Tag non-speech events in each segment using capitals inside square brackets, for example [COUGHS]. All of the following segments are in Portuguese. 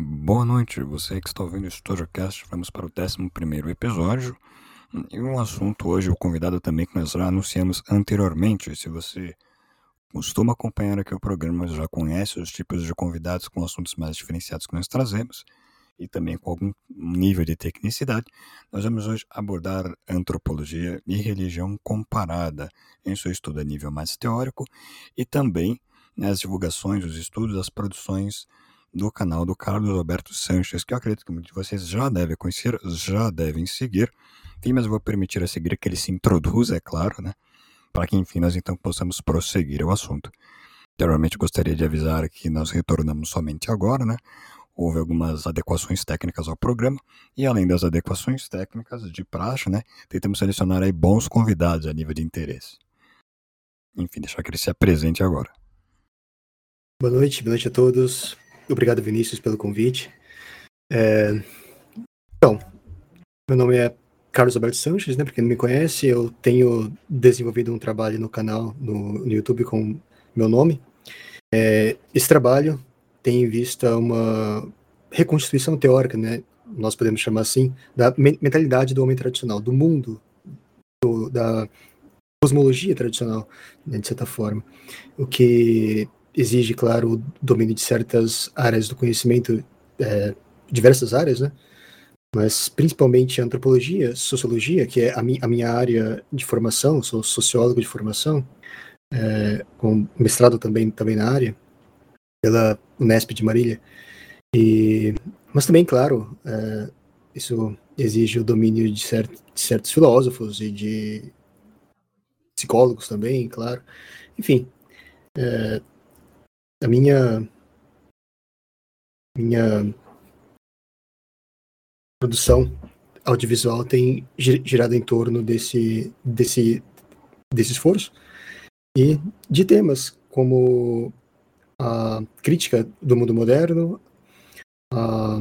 Boa noite, você que está ouvindo o StudioCast, vamos para o 11 episódio. E um assunto hoje, o convidado também que nós já anunciamos anteriormente. Se você costuma acompanhar aqui o programa, já conhece os tipos de convidados com assuntos mais diferenciados que nós trazemos e também com algum nível de tecnicidade, nós vamos hoje abordar antropologia e religião comparada em seu estudo a nível mais teórico e também nas divulgações, os estudos, as produções do canal do Carlos Alberto Sanches, que eu acredito que muitos de vocês já devem conhecer, já devem seguir. Enfim, mas eu vou permitir a seguir que ele se introduza, é claro, né? Para que, enfim, nós então possamos prosseguir o assunto. Anteriormente, gostaria de avisar que nós retornamos somente agora, né? Houve algumas adequações técnicas ao programa, e além das adequações técnicas de praxe, né? Tentamos selecionar aí bons convidados a nível de interesse. Enfim, deixar que ele se apresente agora. Boa noite, boa noite a todos. Obrigado, Vinícius, pelo convite. É... Então, meu nome é Carlos Alberto Sanches, né? Para quem não me conhece, eu tenho desenvolvido um trabalho no canal, no, no YouTube, com meu nome. É, esse trabalho tem em vista uma reconstituição teórica, né? Nós podemos chamar assim, da mentalidade do homem tradicional, do mundo, do, da cosmologia tradicional, né, de certa forma. O que exige, claro, o domínio de certas áreas do conhecimento, é, diversas áreas, né? Mas principalmente antropologia, sociologia, que é a, mi a minha área de formação, sou sociólogo de formação, é, com mestrado também, também na área, pela Unesp de Marília. E, mas também, claro, é, isso exige o domínio de, de certos filósofos e de psicólogos também, claro. Enfim, é, a minha minha produção audiovisual tem girado em torno desse desse desse esforço e de temas como a crítica do mundo moderno, a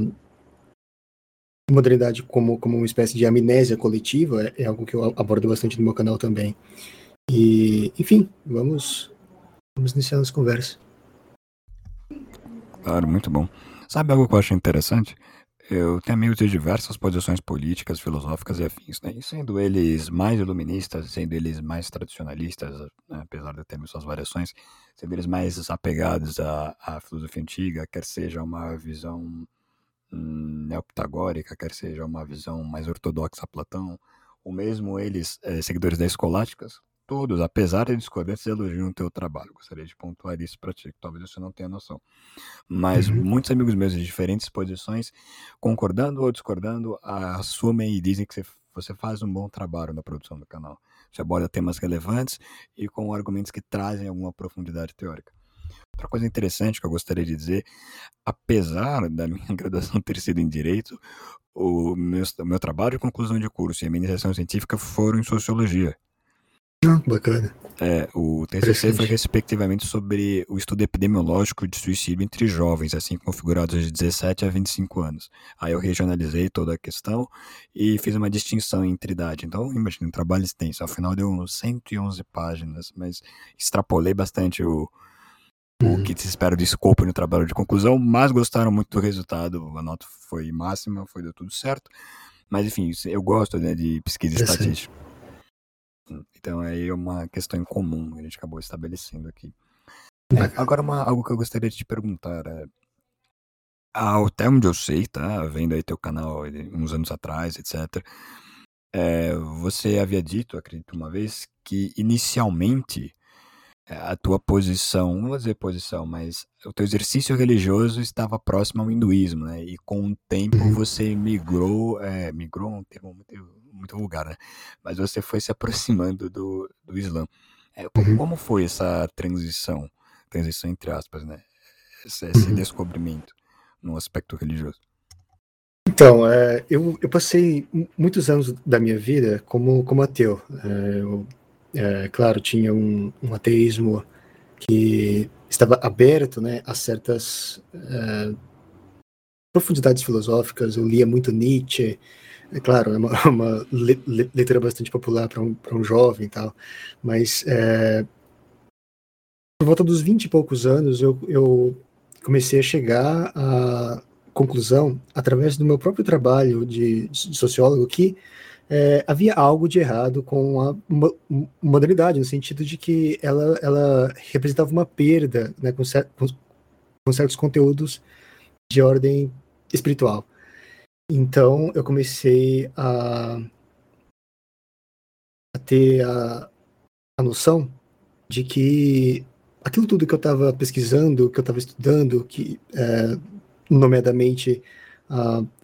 modernidade como, como uma espécie de amnésia coletiva é, é algo que eu abordo bastante no meu canal também. E, enfim, vamos, vamos iniciar as conversas. Claro, muito bom. Sabe algo que eu acho interessante? Eu tenho amigos de diversas posições políticas, filosóficas e afins, né? E sendo eles mais iluministas, sendo eles mais tradicionalistas, né? apesar de termos suas variações, sendo eles mais apegados à, à filosofia antiga, quer seja uma visão hum, neopitagórica, quer seja uma visão mais ortodoxa a Platão, ou mesmo eles, é, seguidores da escolásticas, todos, apesar de discordantes, elogiam o teu trabalho. Gostaria de pontuar isso para ti, que talvez você não tenha noção. Mas uhum. muitos amigos meus de diferentes posições, concordando ou discordando, assumem e dizem que você faz um bom trabalho na produção do canal. Você aborda temas relevantes e com argumentos que trazem alguma profundidade teórica. Outra coisa interessante que eu gostaria de dizer, apesar da minha [LAUGHS] graduação ter sido em Direito, o meu, meu trabalho de conclusão de curso e a minha iniciação científica foram em Sociologia. Ah, bacana. É, o TCC foi respectivamente sobre o estudo epidemiológico de suicídio entre jovens, assim configurados de 17 a 25 anos. Aí eu regionalizei toda a questão e fiz uma distinção entre idade. Então, imagina, um trabalho extenso. Afinal, deu 111 páginas, mas extrapolei bastante o, o uhum. que se espera de escopo no trabalho de conclusão, mas gostaram muito do resultado. A nota foi máxima, foi deu tudo certo. Mas, enfim, eu gosto né, de pesquisa estatística. Então aí é uma questão em comum que a gente acabou estabelecendo aqui. É, agora, uma, algo que eu gostaria de te perguntar é. Até onde eu sei, tá? Vendo aí teu canal uns anos atrás, etc. É, você havia dito, acredito uma vez, que inicialmente a tua posição, não vou dizer posição, mas o teu exercício religioso estava próximo ao hinduísmo, né? E com o tempo uhum. você migrou, é, migrou um termo muito muito vulgar, né? Mas você foi se [LAUGHS] aproximando do, do Islã. É, como, uhum. como, foi essa transição, transição entre aspas, né? Esse, esse uhum. descobrimento no aspecto religioso? Então, é, eu, eu, passei muitos anos da minha vida como, como ateu. É, eu, é, claro, tinha um, um, ateísmo que estava aberto né, a certas é, profundidades filosóficas. Eu lia muito Nietzsche, é claro, é uma, [LAUGHS] uma leitura bastante popular para um, um jovem e tal, mas é, por volta dos 20 e poucos anos eu, eu comecei a chegar a conclusão, através do meu próprio trabalho de sociólogo, que é, havia algo de errado com a modernidade, no sentido de que ela, ela representava uma perda né, com, cer com, certos conteúdos de ordem espiritual. Então, eu comecei a, a ter a, a noção de que aquilo tudo que eu estava pesquisando, que eu estava estudando, que, é, nomeadamente,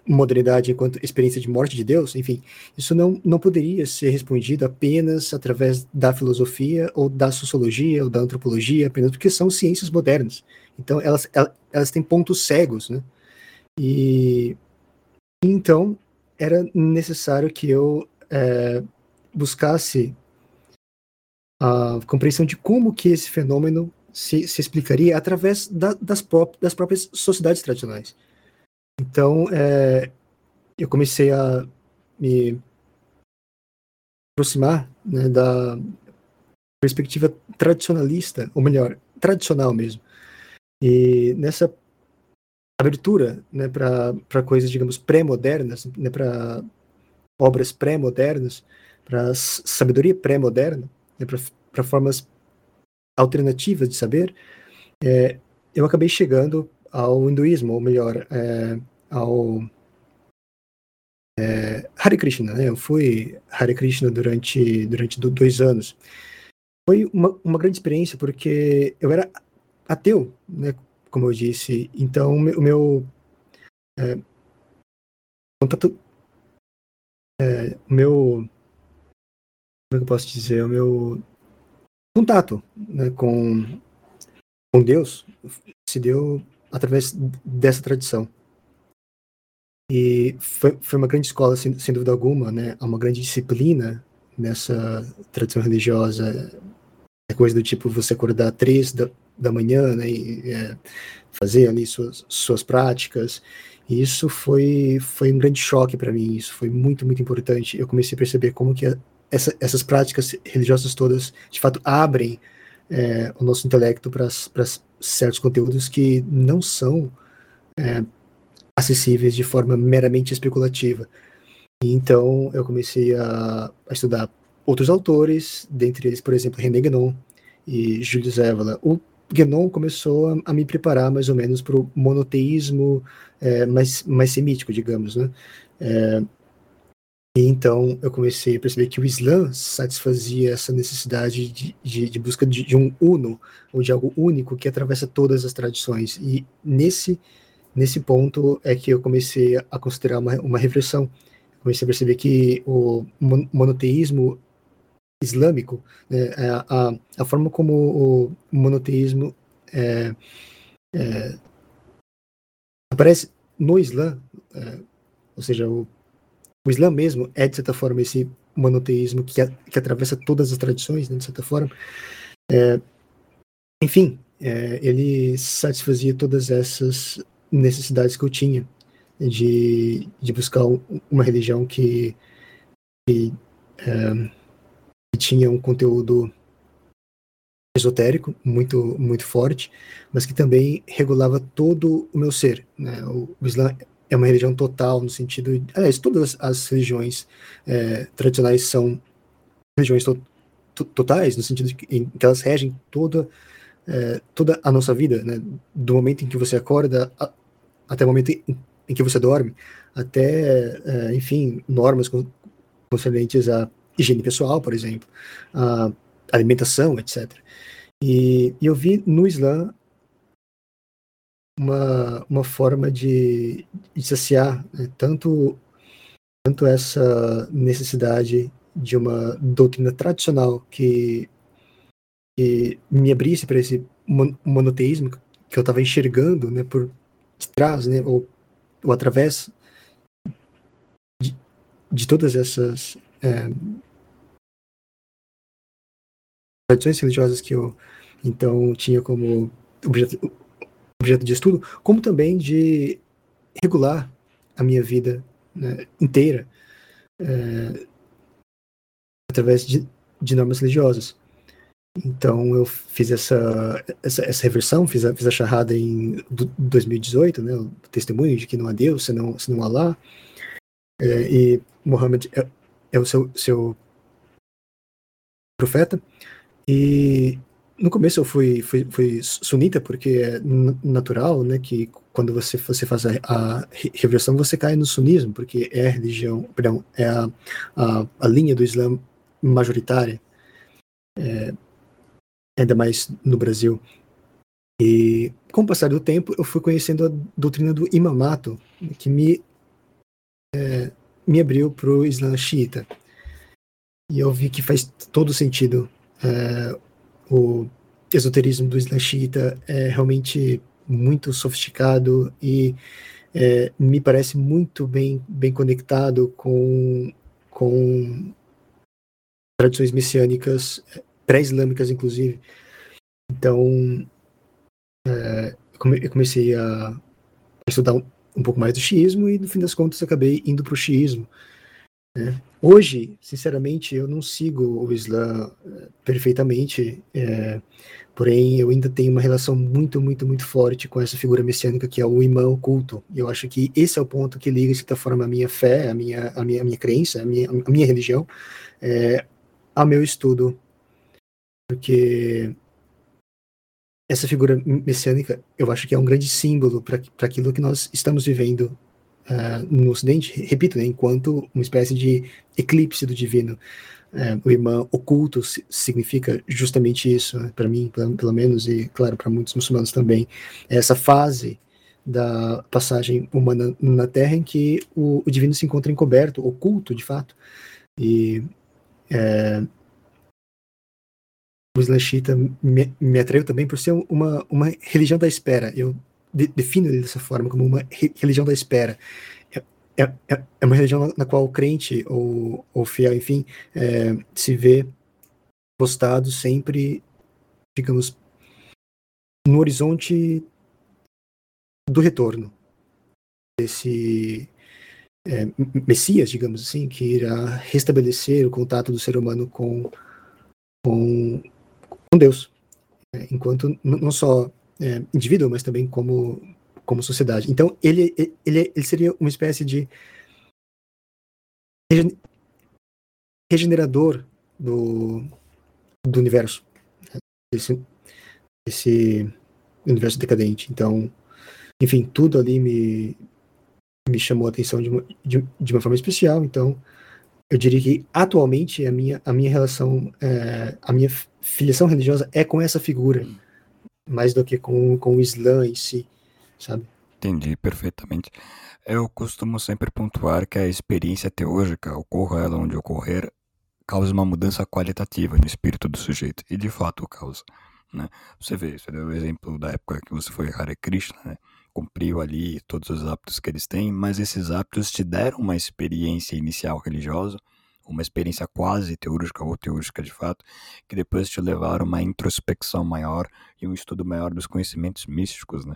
modernidade enquanto experiência de morte de Deus, enfim, isso não, não poderia ser respondido apenas através da filosofia ou da sociologia ou da antropologia, apenas porque são ciências modernas. Então, elas, elas, têm pontos cegos, né? E então era necessário que eu é, buscasse a compreensão de como que esse fenômeno se, se explicaria através da, das, pró das próprias sociedades tradicionais. Então, é, eu comecei a me aproximar né, da perspectiva tradicionalista, ou melhor, tradicional mesmo. E nessa abertura né, para coisas, digamos, pré-modernas, né, para obras pré-modernas, para sabedoria pré-moderna, né, para formas alternativas de saber, é, eu acabei chegando ao hinduísmo, ou melhor, é, ao é, Hare Krishna. Né? Eu fui Hare Krishna durante, durante dois anos. Foi uma, uma grande experiência, porque eu era ateu, né, como eu disse. Então, o meu, é, contato, é, o meu, como é que eu posso dizer, o meu contato né, com, com Deus se deu através dessa tradição. E foi, foi uma grande escola, sem, sem dúvida alguma, né? Há uma grande disciplina nessa tradição religiosa. É coisa do tipo você acordar três da, da manhã, né, e é, fazer ali suas, suas práticas. E isso foi, foi um grande choque para mim, isso foi muito, muito importante. Eu comecei a perceber como que essa, essas práticas religiosas todas, de fato, abrem é, o nosso intelecto para certos conteúdos que não são é, acessíveis de forma meramente especulativa. Então eu comecei a, a, estudar outros autores, dentre eles, por exemplo, René Guénon e Júlio Zévala. O Guénon começou a, a, me preparar mais ou menos para o monoteísmo é, mais, mais semítico, digamos, né? É, e então eu comecei a perceber que o Islã satisfazia essa necessidade de, de, de busca de, de, um uno, ou de algo único que atravessa todas as tradições. E nesse, nesse ponto é que eu comecei a considerar uma, uma reflexão. Comecei a perceber que o monoteísmo islâmico, né, é a, a forma como o monoteísmo é, é, aparece no Islã, é, ou seja, o, o Islã mesmo é, de certa forma, esse monoteísmo que, que atravessa todas as tradições, né, de certa forma. É, enfim, é, ele satisfazia todas essas necessidades que eu tinha de, de buscar uma religião que, que que tinha um conteúdo esotérico muito muito forte, mas que também regulava todo o meu ser. Né? O, o Islã é uma religião total no sentido, aliás, todas as religiões é, tradicionais são religiões to, to, totais no sentido de que, elas regem toda é, toda a nossa vida, né? do momento em que você acorda a, até o momento em, em, que você dorme, até, é, enfim, normas concernentes a higiene pessoal, por exemplo, a alimentação, etc. E, e eu vi no Islã uma, uma forma de, de saciar né, tanto, tanto essa necessidade de uma doutrina tradicional que, que me abrisse para esse monoteísmo que eu estava enxergando né, por trás, né, ou, ou através de, de todas essas é, tradições religiosas que eu então tinha como objeto, objeto de estudo, como também de regular a minha vida né, inteira é, através de, de normas religiosas. Então eu fiz essa, essa, essa reversão, fiz a, fiz a charrada em 2018, né, o testemunho de que não há Deus, senão, senão Alá, é, e Muhammad é, é o seu, seu profeta, e no começo eu fui, fui, fui sunita, porque é natural, né, que quando você, você faz a, a, reversão, você cai no sunismo, porque é a religião, perdão, é a, a, a linha do Islã majoritária. É, ainda mais no Brasil. E com o passar do tempo, eu fui conhecendo a doutrina do imamato, que me, é, me abriu para o Islã xiita. E eu vi que faz todo sentido. É, o esoterismo do Islã xiita é realmente muito sofisticado e é, me parece muito bem, bem conectado com, com tradições messiânicas pré-islâmicas, inclusive. Então, é, eu comecei a estudar um, pouco mais do xiismo e, no fim das contas, acabei indo para o xiismo. Né? Hoje, sinceramente, eu não sigo o Islã é, perfeitamente, é, porém eu ainda tenho uma relação muito, muito, muito forte com essa figura messiânica que é o imã oculto. Eu acho que esse é o ponto que liga, de certa forma, a minha fé, a minha, a minha, a minha crença, a minha, a minha religião, é, ao meu estudo porque essa figura messiânica, eu acho que é um grande símbolo para aquilo que nós estamos vivendo uh, no Ocidente, repito, né, enquanto uma espécie de eclipse do divino. Uh, o imã oculto significa justamente isso, né, para mim, pelo, pelo, menos, e claro, para muitos muçulmanos também. É essa fase da passagem humana na Terra em que o, o divino se encontra encoberto, oculto, de fato. E é, o Islashita me, me atraiu também por ser uma, uma religião da espera. Eu de, ele dessa forma, como uma re, religião da espera. É, é, é, é uma religião na, na qual o crente ou, ou fiel, enfim, é, se vê postado sempre, digamos, no horizonte do retorno desse é, Messias, digamos assim, que irá restabelecer o contato do ser humano com, com com Deus, é, enquanto não só é, indivíduo, mas também como, como sociedade. Então, ele, ele, ele seria uma espécie de regenerador do, do universo, esse, esse universo decadente. Então, enfim, tudo ali me, me chamou a atenção de uma, de, de uma forma especial. Então, eu diria que atualmente a minha, a minha relação, é, a minha filiação religiosa é com essa figura, mais do que com, com o Islã em si, sabe? Entendi perfeitamente. Eu costumo sempre pontuar que a experiência teúrgica, ocorra ela onde ocorrer, causa uma mudança qualitativa no espírito do sujeito, e de fato causa. Né? Você vê, você deu o exemplo da época que você foi Hare Krishna, né? cumpriu ali todos os hábitos que eles têm, mas esses hábitos te deram uma experiência inicial religiosa, uma experiência quase teúrgica ou teúrgica de fato, que depois te levaram a uma introspecção maior e um estudo maior dos conhecimentos místicos, né?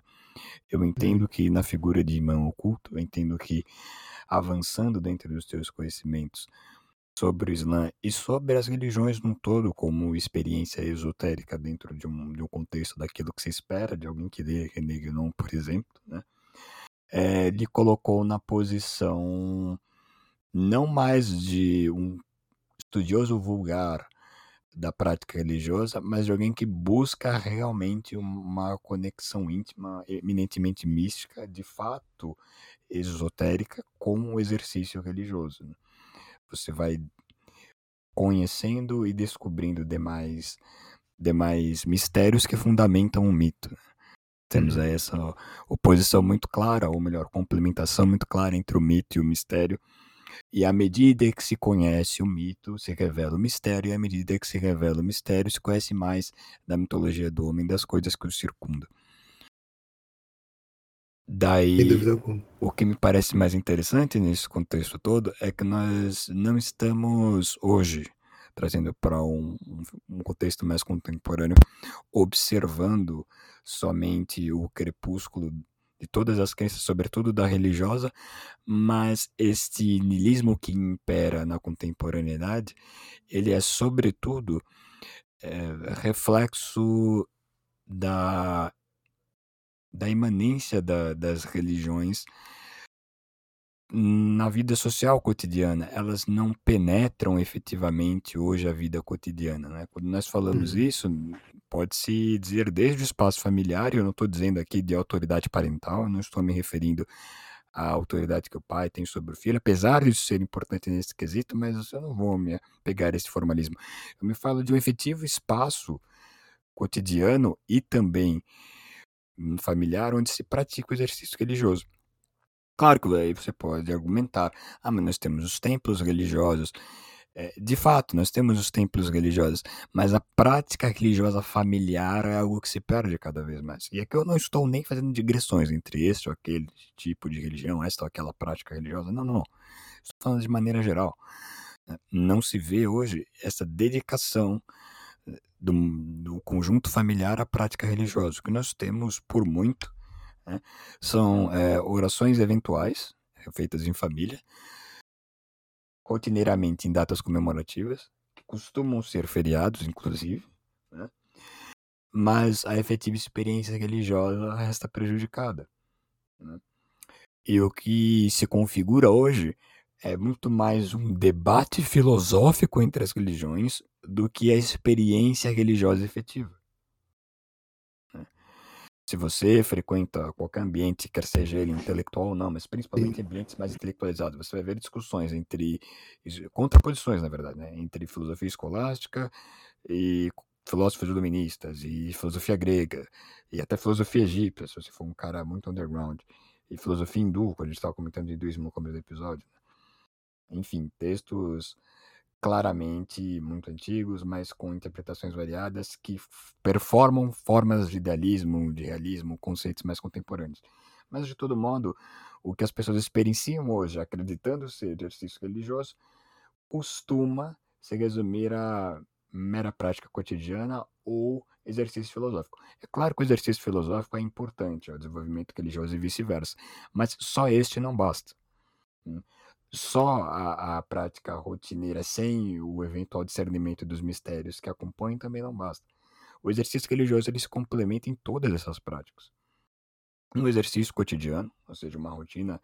Eu entendo uhum. que na figura de imã oculto, eu entendo que avançando dentro dos teus conhecimentos sobre o Islã e sobre as religiões no todo como experiência esotérica dentro de um, de um contexto daquilo que se espera de alguém que lê René Guénon, por exemplo, né? É, lhe colocou na posição não mais de um estudioso vulgar da prática religiosa, mas de alguém que busca realmente uma conexão íntima, eminentemente mística, de fato esotérica, com o exercício religioso. Né? Você vai conhecendo e descobrindo demais, demais mistérios que fundamentam o mito. Né? Temos uhum. essa oposição muito clara, ou melhor, complementação muito clara entre o mito e o mistério, e à medida que se conhece o mito, se revela o mistério, e à medida que se revela o mistério, se conhece mais da mitologia do homem, das coisas que o circundam. Daí, o que me parece mais interessante nesse contexto todo é que nós não estamos hoje, trazendo para um, um, contexto mais contemporâneo, observando somente o crepúsculo de todas as crenças, sobretudo da religiosa, mas este niilismo que impera na contemporaneidade, ele é sobretudo é reflexo da, da imanência da, das religiões na vida social cotidiana, elas não penetram efetivamente hoje a vida cotidiana. Né? Quando nós falamos uhum. isso, pode-se dizer desde o espaço familiar, eu não estou dizendo aqui de autoridade parental, não estou me referindo à autoridade que o pai tem sobre o filho, apesar disso ser importante nesse quesito, mas eu não vou me pegar esse formalismo. Eu me falo de um efetivo espaço cotidiano e também familiar onde se pratica o exercício religioso. Claro que aí você pode argumentar, ah, mas nós temos os templos religiosos. É, de fato, nós temos os templos religiosos, mas a prática religiosa familiar é algo que se perde cada vez mais. E aqui eu não estou nem fazendo digressões entre este ou aquele tipo de religião, esta ou aquela prática religiosa. Não, não, não. Estou falando de maneira geral. Não se vê hoje essa dedicação eh, do, do conjunto familiar à prática religiosa. O que nós temos, por muito, né? São é, orações eventuais, feitas em família, rotineiramente em datas comemorativas, que costumam ser feriados, inclusive, né? mas a efetiva experiência religiosa resta prejudicada. Né? E o que se configura hoje é muito mais um debate filosófico entre as religiões do que a experiência religiosa efetiva. Se você frequenta qualquer ambiente, quer seja ele intelectual ou não, mas principalmente ambientes mais intelectualizados, você vai ver discussões entre contraposições, na verdade, né, entre filosofia escolástica e filósofos iluministas e filosofia grega e até filosofia egípcia, se você for um cara muito underground, e filosofia hindu, quando a gente estava comentando de hinduísmo no começo do episódio. Né? Enfim, textos claramente muito antigos, mas com interpretações variadas que performam formas de idealismo, de realismo, conceitos mais contemporâneos. Mas, de todo modo, o que as pessoas experienciam hoje, acreditando ser exercício religioso, costuma se resumir a mera prática cotidiana ou exercício filosófico. É claro que o exercício filosófico é importante ao desenvolvimento religioso e vice-versa, mas só este não basta. Só a, a prática rotineira sem o eventual discernimento dos mistérios que acompanham também não basta. O exercício religioso ele se complementa em todas essas práticas. No exercício cotidiano, ou seja, uma rotina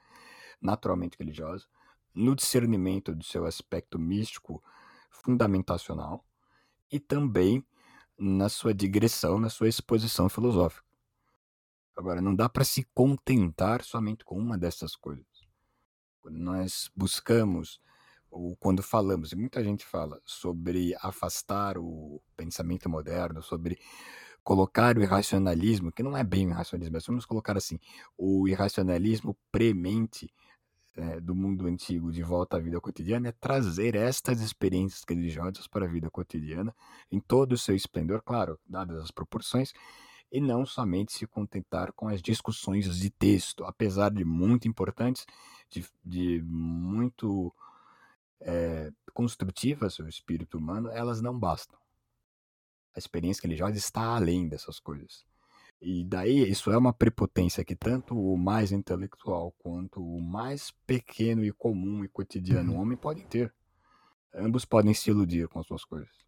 naturalmente religiosa, no discernimento do seu aspecto místico fundamentacional e também na sua digressão, na sua exposição filosófica. Agora, não dá para se contentar somente com uma dessas coisas. Nós buscamos, ou quando falamos, e muita gente fala sobre afastar o pensamento moderno, sobre colocar o irracionalismo, que não é bem o irracionalismo, mas vamos colocar assim, o irracionalismo premente é, do mundo antigo de volta à vida cotidiana é trazer estas experiências religiosas para a vida cotidiana em todo o seu esplendor, claro, dadas as proporções, e não somente se contentar com as discussões de texto, apesar de muito importantes, de, de muito é, construtivas o espírito humano, elas não bastam. A experiência religiosa está além dessas coisas. E daí isso é uma prepotência que tanto o mais intelectual quanto o mais pequeno e comum e cotidiano uhum. homem podem ter. Ambos podem se iludir com as suas coisas.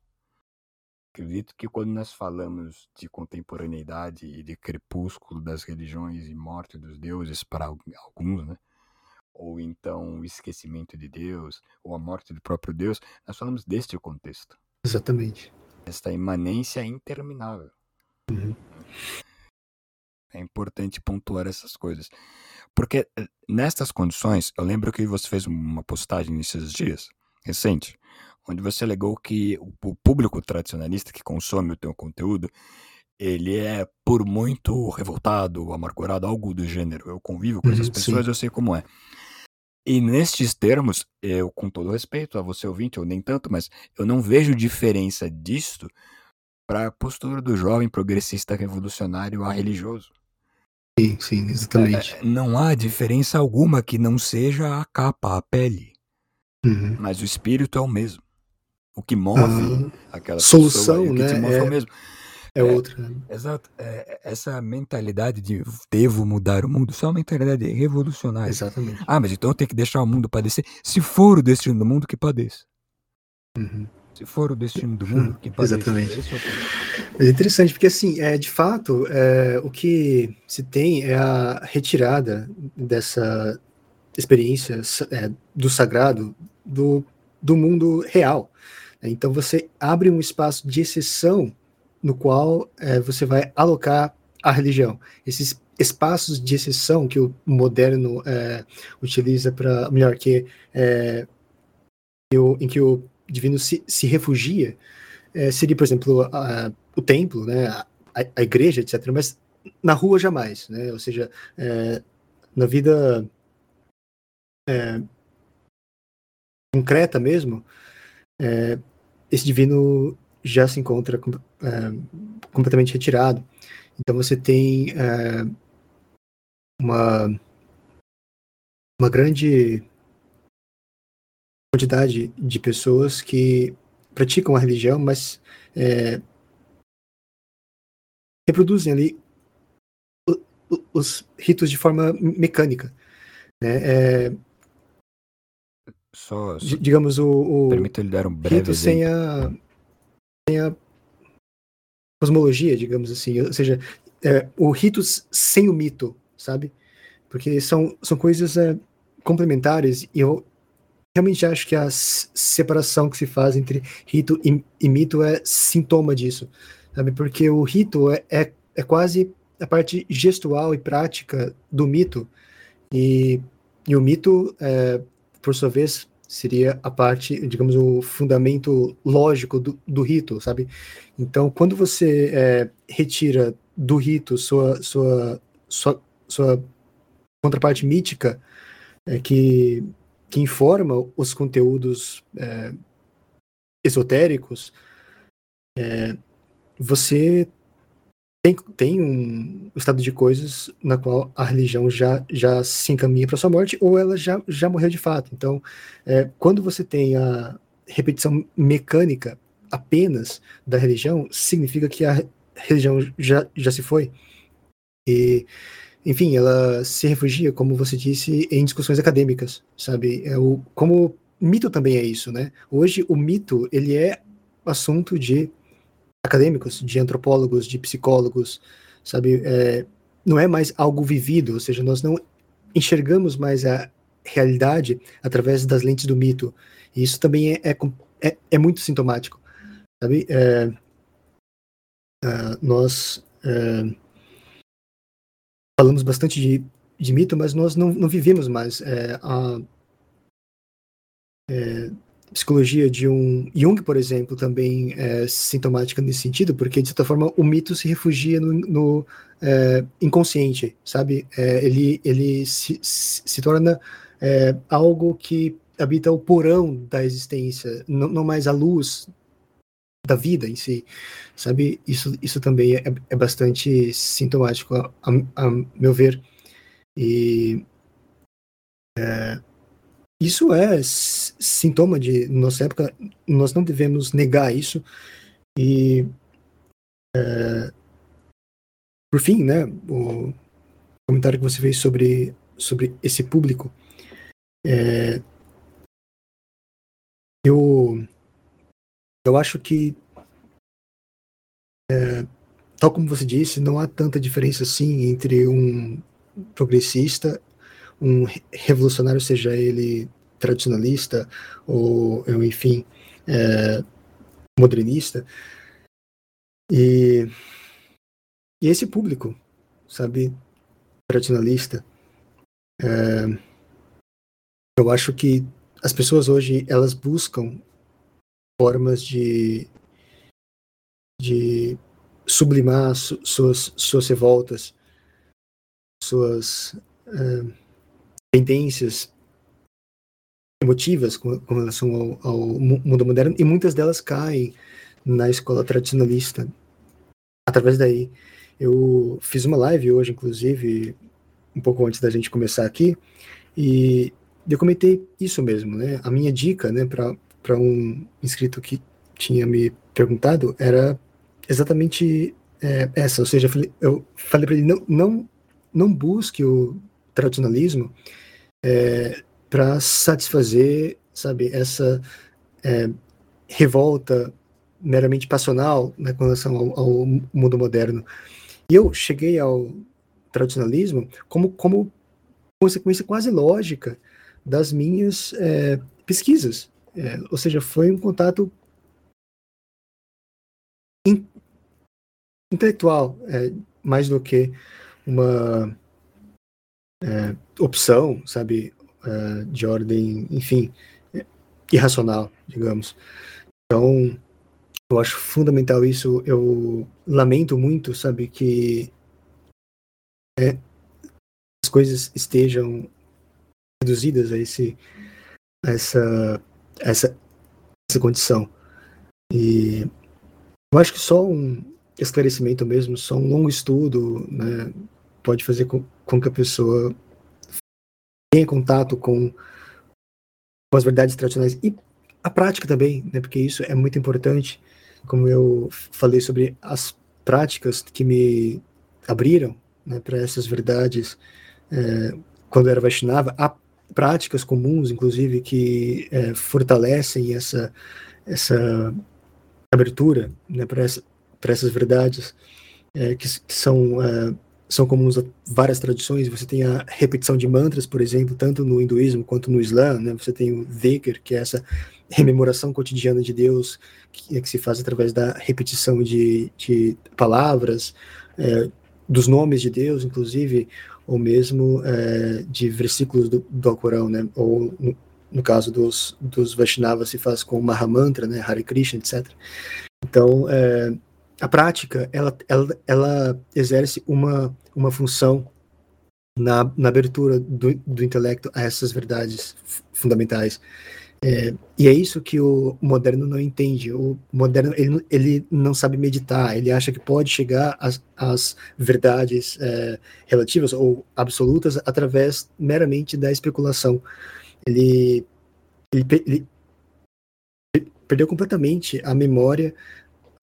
Acredito que quando nós falamos de contemporaneidade e de crepúsculo das religiões e morte dos deuses para alguns, né? ou então o esquecimento de Deus, ou a morte do próprio Deus, nós falamos deste contexto. Exatamente. Esta imanência é interminável. Uhum. É importante pontuar essas coisas. Porque eh, nestas condições, eu lembro que você fez uma postagem nesses dias, recente, onde você alegou que o público tradicionalista que consome o teu conteúdo, ele é por muito revoltado, amargurado, algo do gênero. Eu convivo com essas uhum, pessoas, sim. eu sei como é. E nestes termos, eu, com todo respeito a você ouvinte, ou nem tanto, mas eu não vejo diferença disto para a postura do jovem progressista revolucionário a religioso. Sim, sim, exatamente. É, não há diferença alguma que não seja a capa, a pele. Uhum. Mas o espírito é o mesmo o que move ah, aquela solução, pessoa, o que né? te move é, o mesmo. É, é outra. Né? Exato. É, essa mentalidade de devo mudar o mundo, isso é uma mentalidade revolucionária. Exatamente. Ah, mas então eu tenho que deixar o mundo padecer. Se for o destino do mundo, que padeça. Uhum. Se for o destino do mundo, que pode Exatamente. É interessante, porque assim, é, de fato, é, o que se tem é a retirada dessa experiência é, do sagrado do, do mundo real. Então você abre um espaço de exceção no qual é, você vai alocar a religião. Esses espaços de exceção que o moderno é, utiliza para melhor que é, em que o divino se, se refugia é, seria, por exemplo, a, o templo, né, a, a, igreja, etc. Mas na rua jamais, né? Ou seja, é, na vida é, concreta mesmo, é, esse divino já se encontra é, completamente retirado. Então você tem é, uma uma grande quantidade de pessoas que praticam a religião, mas é, reproduzem ali os ritos de forma mecânica. Né? É, só, só, digamos, o, o permita lhe dar um breve rito sem a, sem a cosmologia, digamos assim, ou seja, é, o rito sem o mito, sabe? Porque são, são coisas é, complementares e eu realmente acho que a separação que se faz entre rito e, e mito é sintoma disso, sabe? Porque o rito é, é, é, quase a parte gestual e prática do mito, e, e o mito, é, por sua vez, seria a parte, digamos, o fundamento lógico do, do rito, sabe? Então, quando você é, retira do rito sua, sua, sua, sua contraparte mítica, é, que que informa os conteúdos é, esotéricos, é, você tem, tem um estado de coisas na qual a religião já, já se encaminha para sua morte ou ela já, já morreu de fato. Então, é, quando você tem a repetição mecânica apenas da religião, significa que a religião já, já se foi. E enfim, ela se refugia, como você disse, em discussões acadêmicas, sabe? É o, como mito também é isso, né? Hoje o mito ele é assunto de acadêmicos, de antropólogos, de psicólogos, sabe? É, não é mais algo vivido, ou seja, nós não enxergamos mais a realidade através das lentes do mito. E isso também é, é, é, é muito sintomático, sabe? É, uh, nós uh, falamos bastante de, de mito, mas nós não, não vivemos mais é, a é, psicologia de um Jung, por exemplo, também é sintomática nesse sentido, porque de certa forma o mito se refugia no, no é, inconsciente, sabe? É, ele ele se, se torna é, algo que habita o porão da existência, não, não mais a luz da vida em si, sabe? Isso, isso também é, é bastante sintomático, a, a, a, meu ver. E é, isso é sintoma de nossa época, nós não devemos negar isso. E é, por fim, né, o comentário que você fez sobre, sobre esse público, é, eu eu acho que, é, tal como você disse, não há tanta diferença assim entre um progressista, um revolucionário, seja ele tradicionalista ou, enfim, é, modernista. E, e, esse público, sabe, tradicionalista, é, eu acho que as pessoas hoje elas buscam formas de, de sublimar su, suas, suas revoltas, suas uh, tendências emotivas com, com relação ao, ao, mundo moderno, e muitas delas caem na escola tradicionalista. Através daí, eu fiz uma live hoje, inclusive, um pouco antes da gente começar aqui, e eu comentei isso mesmo, né? A minha dica, né, para um inscrito que tinha me perguntado era exatamente é, essa, ou seja, eu falei para ele não, não, não busque o tradicionalismo é, para satisfazer, sabe, essa é, revolta meramente passional né, com relação ao, ao, mundo moderno. E eu cheguei ao tradicionalismo como, como consequência quase lógica das minhas é, pesquisas. É, ou seja, foi um contato in, intelectual, é, mais do que uma é, opção, sabe, é, de ordem, enfim, irracional, digamos. Então, eu acho fundamental isso. Eu lamento muito, sabe, que é, as coisas estejam reduzidas a esse, a essa, essa, essa condição. E eu acho que só um esclarecimento mesmo, só um longo estudo, né, pode fazer com, com que a pessoa tenha contato com, com as verdades tradicionais e a prática também, né, porque isso é muito importante. Como eu falei sobre as práticas que me abriram né, para essas verdades é, quando eu era Vaishnava, há práticas comuns, inclusive, que é, fortalecem essa, essa abertura né, para essa, essas verdades é, que, que, são, é, são comuns a várias tradições. Você tem a repetição de mantras, por exemplo, tanto no hinduísmo quanto no islã. Né, você tem o dhikr, que é essa rememoração cotidiana de Deus que, que se faz através da repetição de, de palavras, é, dos nomes de Deus, inclusive, ou mesmo é, de versículos do, do Alcorão, né? Ou no, no, caso dos, dos Vaishnavas se faz com Mahamantra, né? Hare Krishna, etc. Então, é, a prática, ela, ela, ela exerce uma, uma função na, na abertura do, do intelecto a essas verdades fundamentais. É, e é isso que o moderno não entende. O moderno ele, ele não sabe meditar. Ele acha que pode chegar às, às verdades é, relativas ou absolutas através meramente da especulação. Ele, ele, ele, perdeu completamente a memória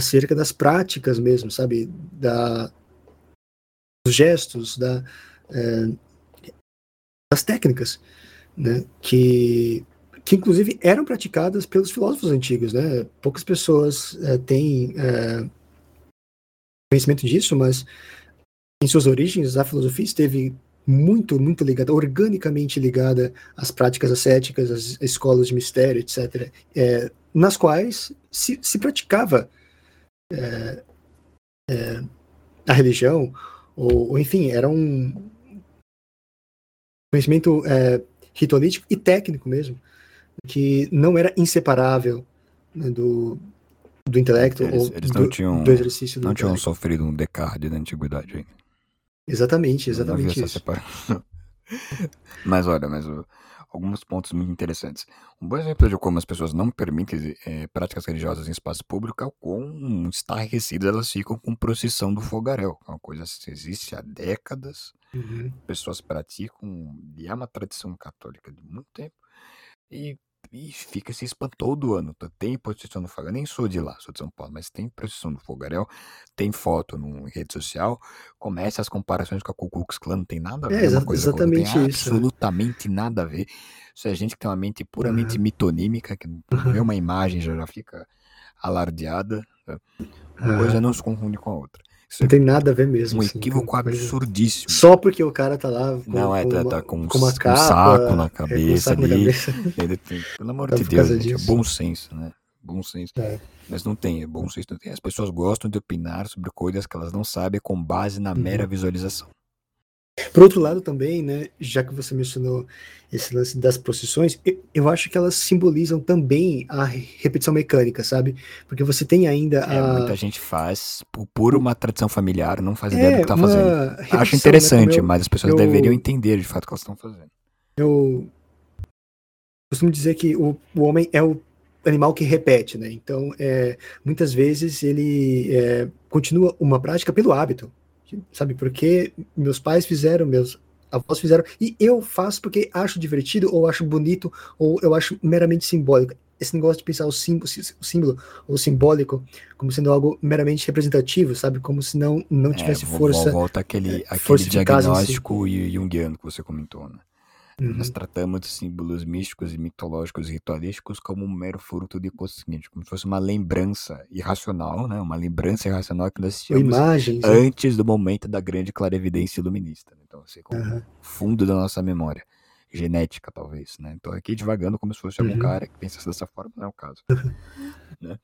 acerca das práticas mesmo, sabe, da dos gestos, da é, das técnicas, né, que que inclusive eram praticadas pelos filósofos antigos, né? Poucas pessoas é, têm é, conhecimento disso, mas em suas origens a filosofia esteve muito, muito ligada, organicamente ligada às práticas ascéticas, às escolas de mistério, etc., é, nas quais se, se praticava é, é, a religião, ou, ou, enfim, era um conhecimento é, ritualístico e técnico mesmo que não era inseparável né, do, do intelecto eles, ou eles não do, tinham, do exercício do Não tinham sofrido um Descartes na antiguidade ainda. Exatamente, exatamente isso. [LAUGHS] mas olha, mas alguns pontos muito interessantes. Um bom exemplo de como as pessoas não permitem é, práticas religiosas em espaço público é o quão estarrecidas elas ficam com procissão do fogaréu. É uma coisa que existe há décadas. Uhum. Pessoas praticam, e é uma tradição católica de muito tempo. E, e fica se espantando todo ano. Tem procissão no fogaréu. Nem sou de lá, sou de São Paulo, mas tem procissão no fogaréu. Tem foto no rede social. Começa as comparações com a Ku Klux Klan. Não tem nada a é, ver. É, coisa exatamente tem isso. Absolutamente nada a ver. Isso é gente que tem uma mente puramente uhum. mitonímica, que vê uma imagem já, já fica alardeada. Né? Uma uhum. coisa não se confunde com a outra. Isso não tem nada a ver mesmo. Um assim, equívoco absurdíssimo. Só porque o cara tá lá com, não, é, tá, tá com, com uma capa, um saco na cabeça é, um saco ali. Na cabeça. [LAUGHS] Ele tem, pelo amor de Deus, gente, é bom senso, né? Bom senso. É. Mas não tem, é bom senso não tem. As pessoas gostam de opinar sobre coisas que elas não sabem com base na mera uhum. visualização. Por outro lado, também, né, já que você mencionou esse lance das procissões, eu, acho que elas simbolizam também a repetição mecânica, sabe? Porque você tem ainda é, a. Muita gente faz por, uma tradição familiar, não faz ideia é, do que está fazendo. Acho né, interessante, né, mas as pessoas eu, deveriam entender de fato o que elas estão fazendo. Eu costumo dizer que o, o homem é o animal que repete, né? Então, é, muitas vezes ele é, continua uma prática pelo hábito sabe? Porque meus pais fizeram, meus avós fizeram, e eu faço porque acho divertido, ou acho bonito, ou eu acho meramente simbólico. Esse negócio de pensar o símbolo, o símbolo ou simbólico como sendo algo meramente representativo, sabe? Como se não, não é, tivesse é, força. Volta aquele, é, aquele diagnóstico si. junguiano que você comentou, né? Uhum. Nós tratamos de símbolos místicos e mitológicos e ritualísticos como um mero fruto de consciente, como se fosse uma lembrança irracional, né? Uma lembrança irracional que nós tínhamos Imagens, antes do momento da grande clarevidência iluminista. Né? Então, assim, como fundo da nossa memória genética, talvez, né? Então, aqui devagando como se fosse algum uhum. cara que pensa dessa forma, não é o caso, né?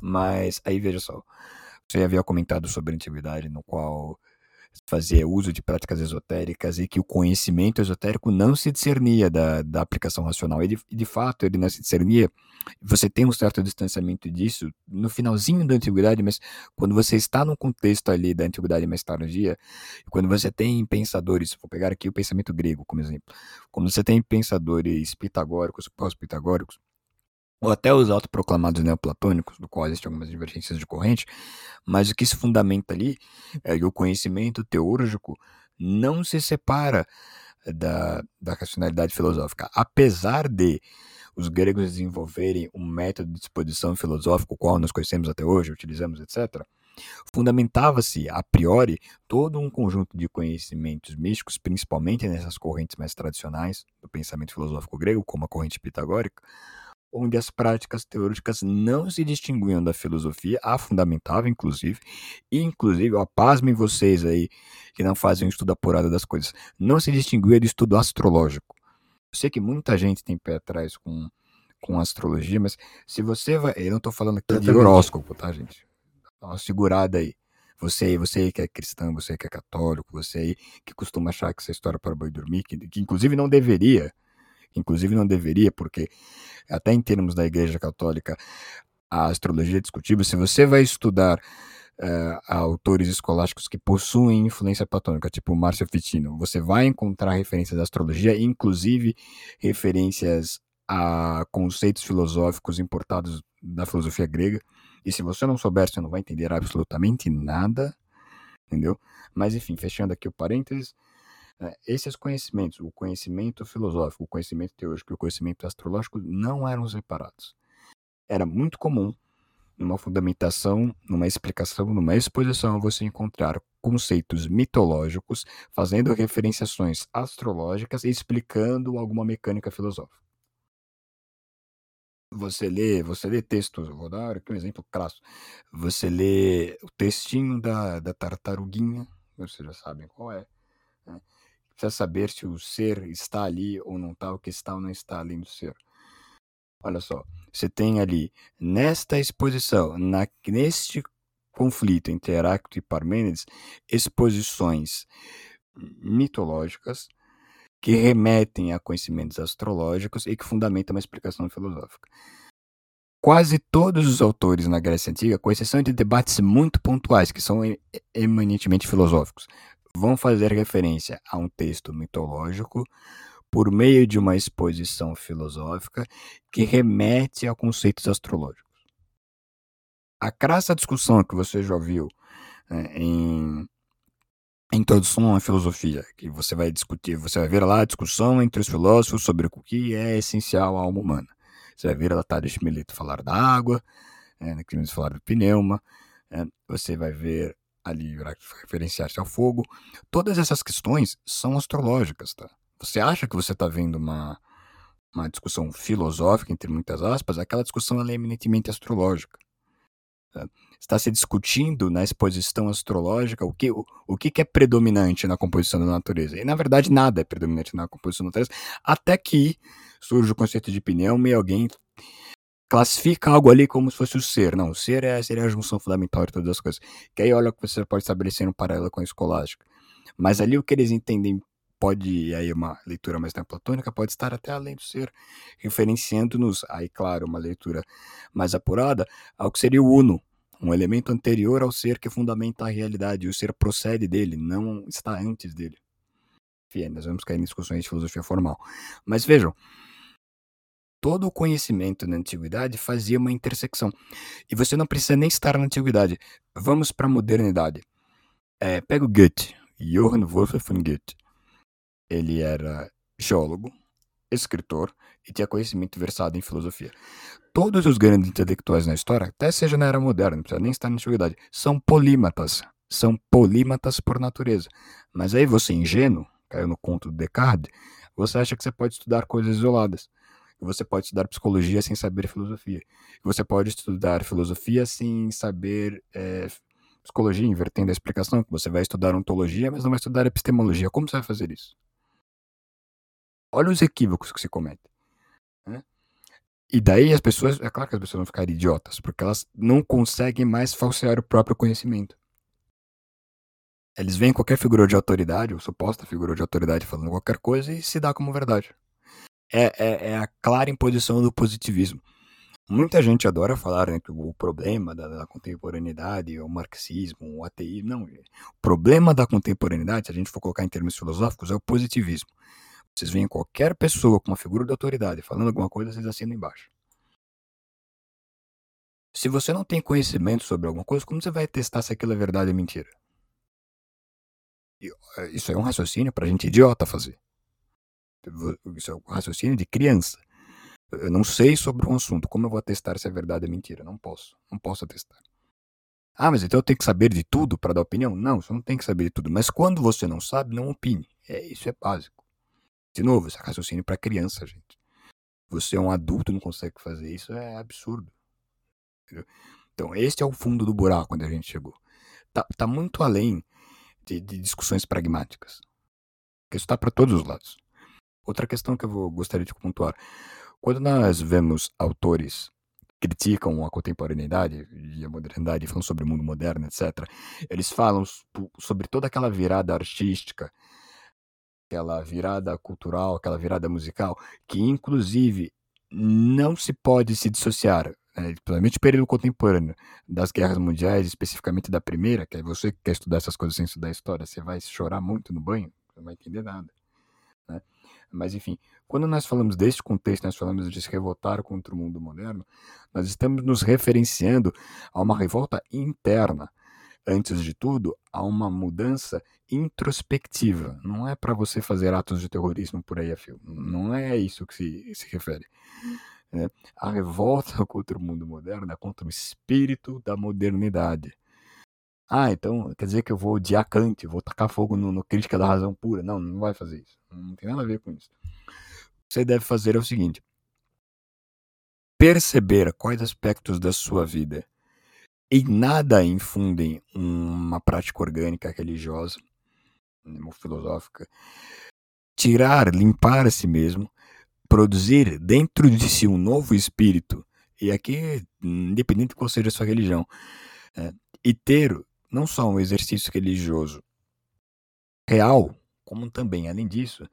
Mas aí veja só, você havia comentado sobre a antiguidade, no qual fazia uso de práticas esotéricas e que o conhecimento esotérico não se discernia da, da aplicação racional. E de, de fato, ele não se discernia. Você tem um certo distanciamento disso no finalzinho da antiguidade, mas quando você está no contexto ali da antiguidade mais tardia, quando você tem pensadores, vou pegar aqui o pensamento grego como exemplo, quando você tem pensadores pitagóricos, pós-pitagóricos, ou até os autoproclamados neoplatônicos, do qual existem algumas divergências de corrente, mas o que se fundamenta ali é que o conhecimento teúrgico não se separa da, da racionalidade filosófica, apesar de os gregos desenvolverem um método de exposição filosófico, o qual nós conhecemos até hoje, utilizamos, etc., fundamentava-se a priori todo um conjunto de conhecimentos místicos, principalmente nessas correntes mais tradicionais do pensamento filosófico grego, como a corrente pitagórica, onde as práticas teóricas não se distinguiam da filosofia, a fundamental, inclusive, e inclusive, ó, pasmem vocês aí que não fazem um estudo apurado das coisas, não se distinguia do estudo astrológico. Eu sei que muita gente tem pé atrás com, com astrologia, mas se você vai. Eu não estou falando aqui de horóscopo, tá, gente? Dá uma segurada aí. Você aí, você aí que é cristão, você aí que é católico, você aí que costuma achar que essa história é para boi dormir, que, que inclusive não deveria, inclusive não deveria, porque até em termos da Igreja Católica, a astrologia é discutível. Se você vai estudar uh, autores escolásticos que possuem influência platônica, tipo Márcio Fitino, você vai encontrar referências à astrologia, inclusive referências a conceitos filosóficos importados da filosofia grega. E se você não souber, você não vai entender absolutamente nada, entendeu? Mas enfim, fechando aqui o parênteses, esses conhecimentos, o conhecimento filosófico, o conhecimento teórico e o conhecimento astrológico não eram separados. Era muito comum, numa fundamentação, numa explicação, numa exposição, você encontrar conceitos mitológicos fazendo referenciações astrológicas e explicando alguma mecânica filosófica. Você lê, você lê textos, vou dar aqui um exemplo clássico. Você lê o textinho da, da tartaruguinha, vocês já sabem qual é. Né? Precisa saber se o ser está ali ou não está, o que está ou não está além do ser. Olha só, você tem ali, nesta exposição, na, neste conflito entre Heráclito e Parmênides, exposições mitológicas que remetem a conhecimentos astrológicos e que fundamentam uma explicação filosófica. Quase todos os autores na Grécia Antiga, com exceção de debates muito pontuais, que são eminentemente filosóficos, vão fazer referência a um texto mitológico por meio de uma exposição filosófica que remete a conceitos astrológicos. A crassa discussão que você já ouviu né, em Introdução à Filosofia, que você vai discutir, você vai ver lá a discussão entre os filósofos sobre o que é essencial à alma humana. Você vai ver a Tade Schmidt falar da água, é, né, falar do pneuma, é, você vai ver ali referenciar-se ao fogo. Todas essas questões são astrológicas, tá? Você acha que você está vendo uma, uma discussão filosófica, entre muitas aspas, aquela discussão é eminentemente astrológica. Tá? Está se discutindo na exposição astrológica o que, o, o que é predominante na composição da natureza. E, na verdade, nada é predominante na composição da natureza, até que surge o conceito de pneuma e alguém classifica algo ali como se fosse o ser. Não, o ser é, seria a junção fundamental de todas as coisas. Que aí olha que você pode estabelecer um paralelo com a escolástica. Mas ali o que eles entendem pode, aí uma leitura mais neoplatônica, pode estar até além do ser, referenciando-nos, aí claro, uma leitura mais apurada, ao que seria o uno, um elemento anterior ao ser que fundamenta a realidade, e o ser procede dele, não está antes dele. Enfim, nós vamos cair em discussões de filosofia formal. Mas vejam, todo o conhecimento na antiguidade fazia uma intersecção. E você não precisa nem estar na antiguidade. Vamos para a modernidade. É, pega o Goethe, Johann Wolfgang Goethe. Ele era geólogo, escritor e tinha conhecimento versado em filosofia. Todos os grandes intelectuais na história, até seja na era moderna, não precisa nem estar na antiguidade, são polímatas. São polímatas por natureza. Mas aí você, ingênuo, caiu no conto do Descartes, você acha que você pode estudar coisas isoladas. Você pode estudar psicologia sem saber filosofia. Você pode estudar filosofia sem saber é, psicologia, invertendo a explicação, que você vai estudar ontologia, mas não vai estudar epistemologia. Como você vai fazer isso? Olha os equívocos que se cometem. Né? E daí as pessoas, é claro que as pessoas vão ficar idiotas, porque elas não conseguem mais falsear o próprio conhecimento. Eles veem qualquer figura de autoridade, ou suposta figura de autoridade falando qualquer coisa e se dá como verdade. É, é, é a clara imposição do positivismo. Muita gente adora falar né, que o problema da, da, contemporaneidade, o marxismo, o ateísmo. Não, o problema da contemporaneidade, se a gente for colocar em termos filosóficos, é o positivismo. Vocês veem qualquer pessoa com uma figura de autoridade falando alguma coisa, vocês assinam embaixo. Se você não tem conhecimento sobre alguma coisa, como você vai testar se aquilo é verdade ou mentira? Isso é um raciocínio para gente idiota fazer. Isso é raciocínio de criança. Eu não sei sobre um assunto. Como eu vou testar se é verdade ou mentira? Não posso. Não posso testar. Ah, mas então eu tenho que saber de tudo para dar opinião? Não, você não tem que saber de tudo. Mas quando você não sabe, não opine. É, isso é básico. De novo, esse raciocínio para criança, gente. Você é um adulto não consegue fazer isso, é absurdo. Entendeu? Então, este é o fundo do buraco onde a gente chegou. Tá, tá muito além de, de discussões pragmáticas. Isso está para todos os lados. Outra questão que eu vou, gostaria de pontuar. Quando nós vemos autores criticam a contemporaneidade e a modernidade, falam sobre o mundo moderno, etc., eles falam sobre toda aquela virada artística aquela virada cultural, aquela virada musical, que inclusive não se pode se dissociar, né, principalmente período contemporâneo, das guerras mundiais, especificamente da primeira, que é você que quer estudar essas coisas sem estudar história, você vai chorar muito no banho, não vai entender nada. Né? Mas enfim, quando nós falamos deste contexto, nós falamos de se revoltar contra o mundo moderno, nós estamos nos referenciando a uma revolta interna, antes de tudo, há uma mudança introspectiva. Não é para você fazer atos de terrorismo por aí a fio. Não é isso que se, se refere. É, a revolta [LAUGHS] contra o mundo moderno é contra o espírito da modernidade. Ah, então quer dizer que eu vou odiar Kant, vou tacar fogo no, no Crítica da Razão Pura. Não, não vai fazer isso. Não tem nada a ver com isso. O que você deve fazer é o seguinte: perceber quais aspectos da sua vida em nada infundem uma prática orgânica religiosa ou filosófica. Tirar, limpar a si mesmo, produzir dentro de si um novo espírito, e aqui, independente de qual seja a sua religião, é, e ter não só um exercício religioso real, como também, além disso,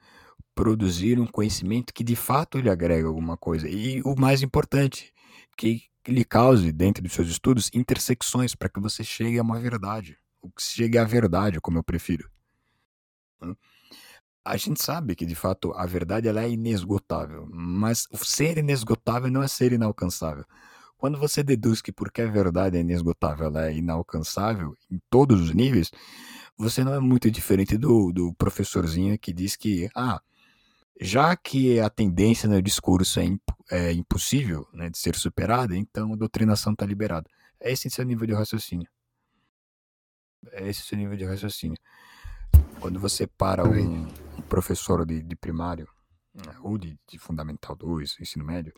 produzir um conhecimento que de fato lhe agrega alguma coisa. E o mais importante, que lhe cause, dentro dos seus estudos, intersecções para que você chegue a uma verdade. Ou que chegue à verdade, como eu prefiro. A gente sabe que, de fato, a verdade ela é inesgotável, mas ser inesgotável não é ser inalcançável. Quando você deduz que porque a verdade é inesgotável, ela é inalcançável em todos os níveis, você não é muito diferente do, do professorzinho que diz que, ah, já que a tendência no discurso é, imp é impossível né, de ser superada, então a doutrinação está liberada. É esse seu nível de raciocínio. É esse seu nível de raciocínio. Quando você para um, um professor de, de primário, né, ou de, de, Fundamental 2, ensino médio,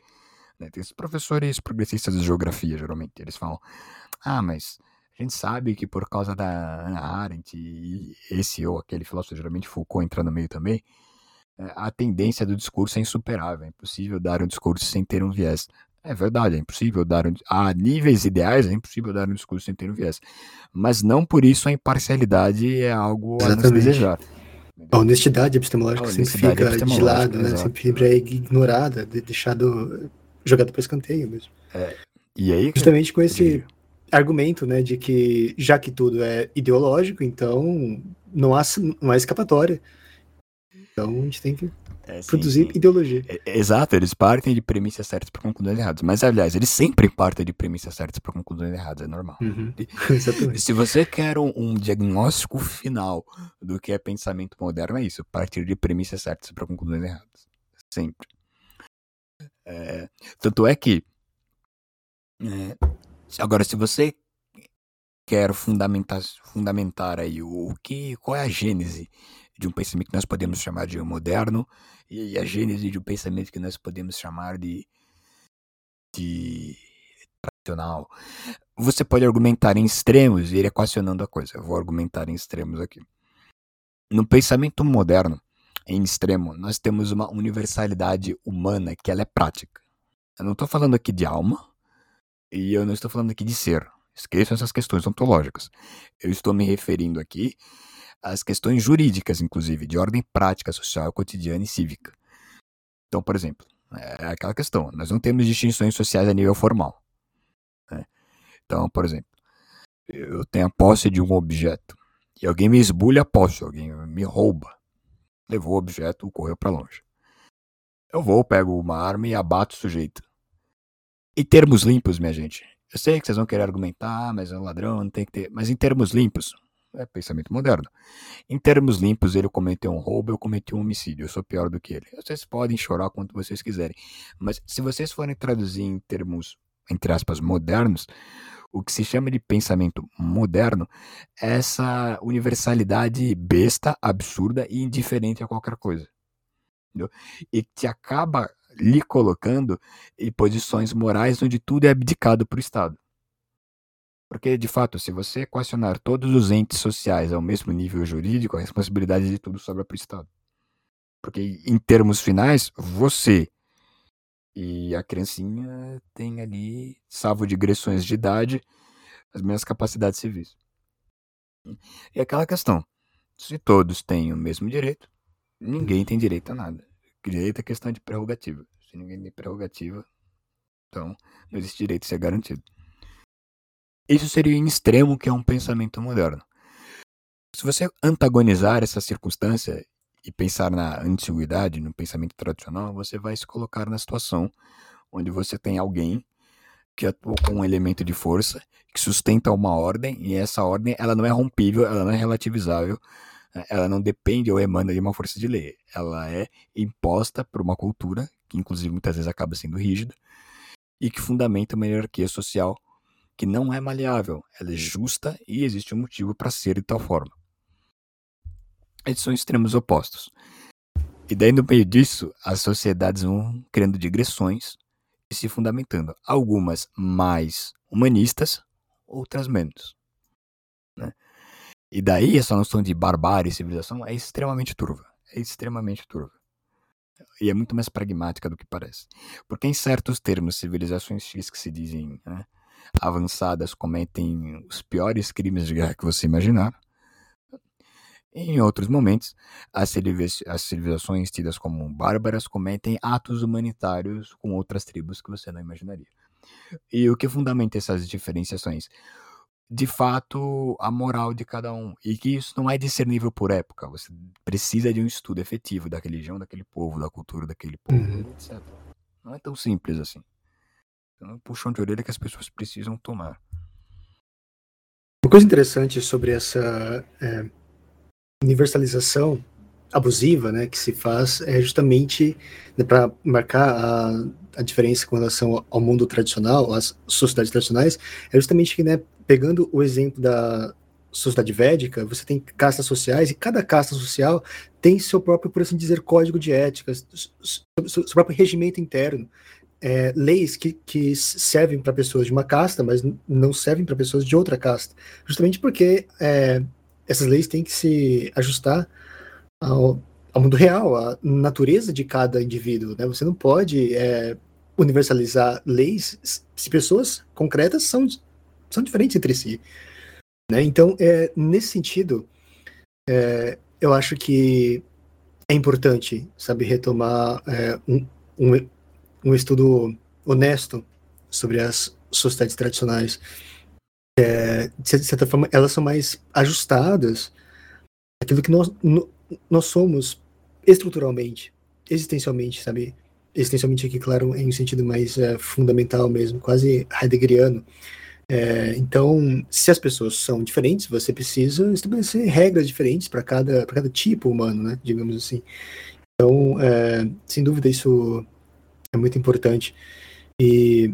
né, tem esses professores progressistas de geografia, geralmente, eles falam, ah, mas a gente sabe que por causa da Ana Arendt e esse ou aquele filósofo, geralmente Foucault entra no meio também, é, a tendência do discurso é insuperável. É impossível dar um discurso sem ter um viés. É verdade, é impossível dar um, a níveis ideais é impossível dar um discurso sem ter um viés. Mas não por isso a imparcialidade é algo Exatamente. a nos desejar. A honestidade epistemológica a honestidade sempre fica de lado, né? sempre é ignorada, deixado jogado para escanteio mesmo. É, e aí, justamente com esse argumento, né, de que já que tudo é ideológico, então não há, não há escapatória. Então a gente tem que é, produzir sim. ideologia. É, exato, eles partem de premissas certas para conclusões erradas. Mas, aliás, eles sempre partem de premissas certas para conclusões erradas, é normal. Uhum. [LAUGHS] Exatamente. Se você quer um, um, diagnóstico final do que é pensamento moderno, é isso: partir de premissas certas para conclusões erradas. Sempre. É, tanto é que. É, agora, se você quer fundamentar, fundamentar aí o, o que, qual é a gênese de um pensamento que nós podemos chamar de moderno e a gênese de um pensamento que nós podemos chamar de, de tradicional. Você pode argumentar em extremos e ir equacionando a coisa. Eu vou argumentar em extremos aqui. No pensamento moderno, em extremo, nós temos uma universalidade humana que ela é prática. Eu não estou falando aqui de alma e eu não estou falando aqui de ser. Esqueçam essas questões ontológicas. Eu estou me referindo aqui às questões jurídicas, inclusive, de ordem prática, social, cotidiana e cívica. Então, por exemplo, é aquela questão: nós não temos distinções sociais a nível formal. Né? Então, por exemplo, eu tenho a posse de um objeto e alguém me esbulha a posse, alguém me rouba, levou o objeto, correu para longe. Eu vou, pego uma arma e abato o sujeito. Em termos limpos, minha gente, eu sei que vocês vão querer argumentar, mas é um ladrão, não tem que ter. Mas em termos limpos, é pensamento moderno. Em termos limpos, ele cometeu um roubo, eu cometi um homicídio, eu sou pior do que ele. Vocês podem chorar quanto vocês quiserem. Mas se vocês forem traduzir em termos, entre aspas, modernos, o que se chama de pensamento moderno essa universalidade besta, absurda e indiferente a qualquer coisa. Entendeu? E que acaba lhe colocando em posições morais onde tudo é abdicado para o Estado. Porque, de fato, se você equacionar todos os entes sociais ao mesmo nível jurídico, a responsabilidade de tudo sobra para o Estado. Porque, em termos finais, você e a criancinha tem ali, salvo digressões de idade, as mesmas capacidades civis. E aquela questão: se todos têm o mesmo direito, ninguém tem direito a nada. Direito é questão de prerrogativa. Se ninguém tem prerrogativa, então não existe direito a ser garantido. Isso seria em extremo que é um pensamento moderno. Se você antagonizar essa circunstância e pensar na antiguidade, no pensamento tradicional, você vai se colocar na situação onde você tem alguém que atua com um elemento de força, que sustenta uma ordem, e essa ordem ela não é rompível, ela não é relativizável, ela não depende ou emana de uma força de lei. Ela é imposta por uma cultura, que inclusive muitas vezes acaba sendo rígida, e que fundamenta uma hierarquia social que não é maleável, ela é justa e existe um motivo para ser de tal forma. Eles são extremos opostos. E daí, no meio disso, as sociedades vão criando digressões e se fundamentando. Algumas mais humanistas, outras menos. Né? E daí, essa noção de barbárie e civilização é extremamente turva. É extremamente turva. E é muito mais pragmática do que parece. Porque, em certos termos, civilizações X que se dizem né, avançadas cometem os piores crimes de guerra que você imaginar. Em outros momentos, as, civilizações tidas como bárbaras cometem atos humanitários com outras tribos que você não imaginaria. E o que fundamenta essas diferenciações? De fato, a moral de cada um. E que isso não é discernível por época. Você precisa de um estudo efetivo da religião daquele povo, da cultura daquele povo, uhum. etc. Não é tão simples assim. É um puxão de orelha que as pessoas precisam tomar. Uma coisa interessante sobre essa é, universalização abusiva né, que se faz é justamente né, para marcar a, a diferença com relação ao mundo tradicional, às sociedades tradicionais, é justamente que, né, pegando o exemplo da sociedade védica, você tem castas sociais e cada casta social tem seu próprio, por assim dizer, código de ética, seu, próprio regimento interno é, leis que, que servem para pessoas de uma casta, mas não servem para pessoas de outra casta. Justamente porque é, essas leis têm que se ajustar ao, ao, mundo real, à natureza de cada indivíduo. Né? Você não pode é, universalizar leis se pessoas concretas são, são diferentes entre si. Né? Então, é, nesse sentido, é, eu acho que é importante, sabe, retomar é, um, um, um estudo honesto sobre as sociedades tradicionais. É, de certa forma, elas são mais ajustadas àquilo que nós, nós somos estruturalmente, existencialmente, sabe? Existencialmente aqui, claro, em um sentido mais é, fundamental mesmo, quase heideggeriano. É, então, se as pessoas são diferentes, você precisa estabelecer regras diferentes para cada, cada tipo humano, né? Digamos assim. Então, é, sem dúvida, isso é muito importante. E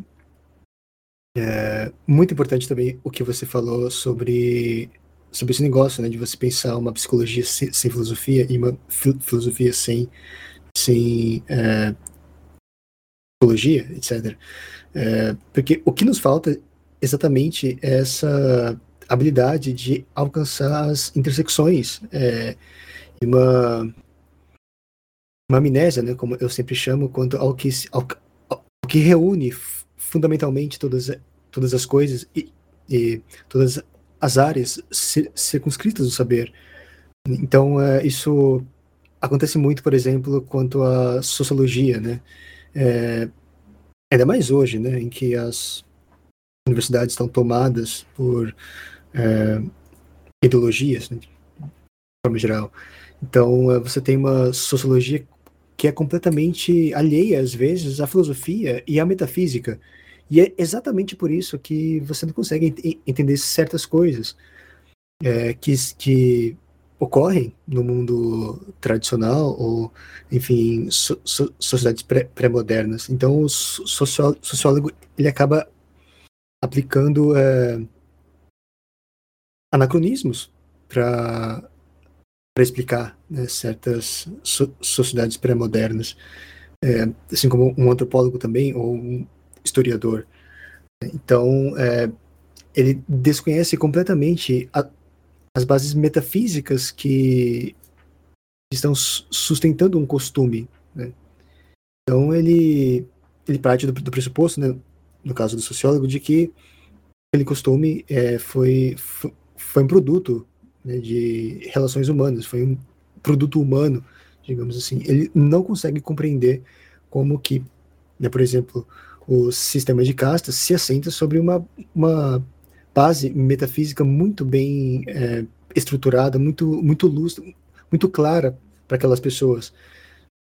é muito importante também o que você falou sobre sobre esse negócio, né, de você pensar uma psicologia sem, sem filosofia e uma filosofia sem, sem é, psicologia, etc. É, porque o que nos falta exatamente é essa habilidade de alcançar as intersecções é, uma uma amnésia, né, como eu sempre chamo, quanto ao que ao, ao que reúne fundamentalmente todas todas as coisas e, e todas as áreas circunscritas do saber. Então, é, isso acontece muito, por exemplo, quanto à sociologia, né? É, ainda mais hoje, né, em que as universidades estão tomadas por é, ideologias, né, de forma geral. Então, é, você tem uma sociologia que é completamente alheia, às vezes, à filosofia e à metafísica. E é exatamente por isso que você não consegue ent entender certas coisas é, que, que ocorrem no mundo tradicional ou, enfim, so, so, sociedades pré-modernas. Pré então, o sociólogo ele acaba aplicando é, anacronismos para explicar né, certas so, sociedades pré-modernas, é, assim como um antropólogo também ou um historiador. Então, é, ele desconhece completamente a, as bases metafísicas que estão sustentando um costume. Né? Então, ele, ele parte do, do pressuposto, né, no caso do sociólogo, de que aquele costume é, foi, foi um produto né, de relações humanas, foi um produto humano, digamos assim. Ele não consegue compreender como que, né, por exemplo, o sistema de castas se assenta sobre uma, uma base metafísica muito bem é, estruturada, muito, muito luz, muito clara para aquelas pessoas,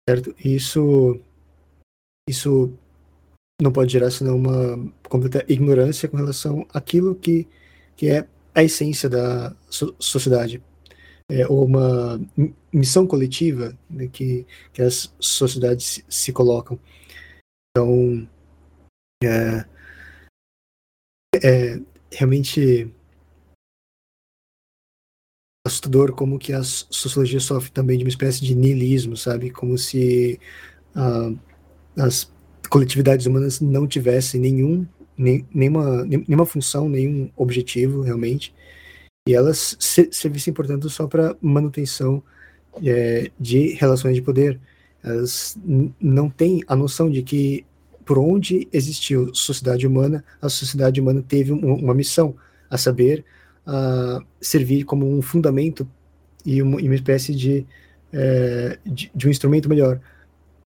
certo? Isso, isso não pode gerar senão uma completa ignorância com relação àquilo que, que é a essência da so sociedade, é, uma missão coletiva né, que, que as sociedades se, se colocam. Então, é, é realmente assustador como que a sociologia sofre também de uma espécie de niilismo, sabe? Como se uh, as coletividades humanas não tivessem nenhum, nem, nenhuma, nenhuma função, nenhum objetivo realmente, e elas servissem, portanto, só para manutenção é, de relações de poder. Elas não têm a noção de que por onde existiu sociedade humana, a sociedade humana teve um, uma missão, a saber, uh, servir como um fundamento e uma, uma espécie de, é, de, de, um instrumento melhor.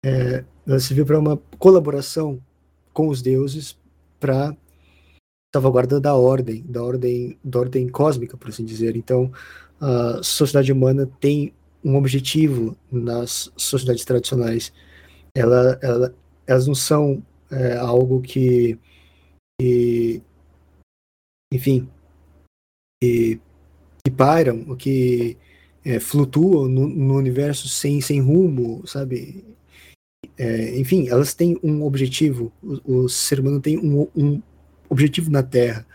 É, ela serviu para uma colaboração com os deuses para salvaguarda da ordem, da ordem, da ordem cósmica, por assim dizer. Então, a sociedade humana tem um objetivo nas sociedades tradicionais. Ela, ela, elas não são é, algo que, que enfim, que, que pairam, que é, flutuam no, no, universo sem, sem rumo, sabe? É, enfim, elas têm um objetivo, o, o ser humano tem um, um objetivo na Terra.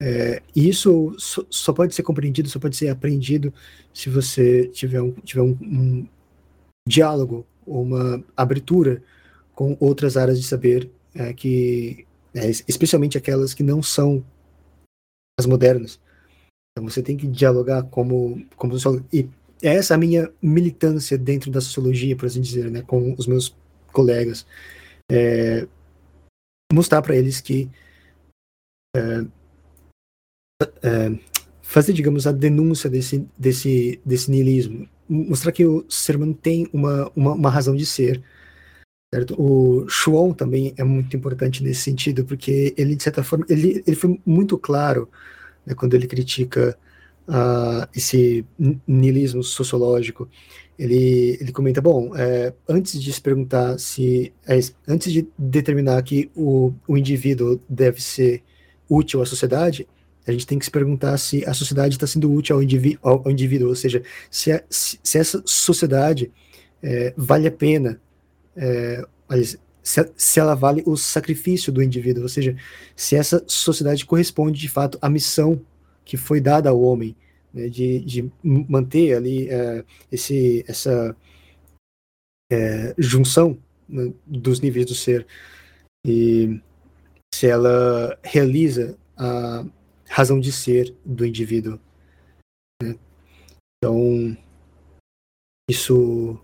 É, e isso só, só, pode ser compreendido, só pode ser aprendido se você tiver um, tiver um, um diálogo uma abertura com outras áreas de saber é, que, é, especialmente aquelas que não são as modernas. Então você tem que dialogar como como e é essa a minha militância dentro da sociologia, por assim dizer, né, com os meus colegas, é, mostrar para eles que é, é, fazer, digamos, a denúncia desse desse desse niilismo, mostrar que o ser humano tem uma, uma, uma razão de ser, Certo? O Schwon também é muito importante nesse sentido, porque ele, de certa forma, ele, ele foi muito claro né, quando ele critica uh, esse niilismo sociológico. Ele, ele comenta, bom, é, antes de se perguntar se, é, antes de determinar que o, o indivíduo deve ser útil à sociedade, a gente tem que se perguntar se a sociedade está sendo útil ao, indiví ao, indivíduo, ou seja, se, a, se, se essa sociedade é, vale a pena é, se, se ela vale o sacrifício do indivíduo, ou seja, se essa sociedade corresponde de fato à missão que foi dada ao homem né, de, de manter ali é, esse, essa é, junção né, dos níveis do ser e se ela realiza a razão de ser do indivíduo. Né? Então, isso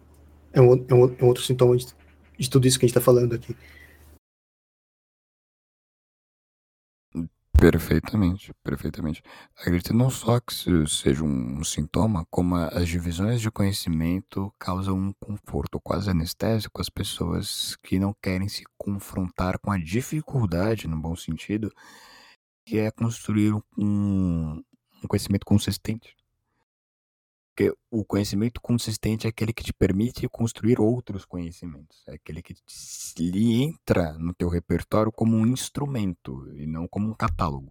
é um, é um, é outro sintoma de, de tudo isso que a gente está falando aqui. Perfeitamente, perfeitamente. Acredito não só que isso seja um sintoma, como as divisões de conhecimento causam um conforto quase anestésico às pessoas que não querem se confrontar com a dificuldade, no bom sentido, que é construir um, um conhecimento consistente. Porque o conhecimento consistente é aquele que te permite construir outros conhecimentos. É aquele que lhe entra no teu repertório como um instrumento e não como um catálogo.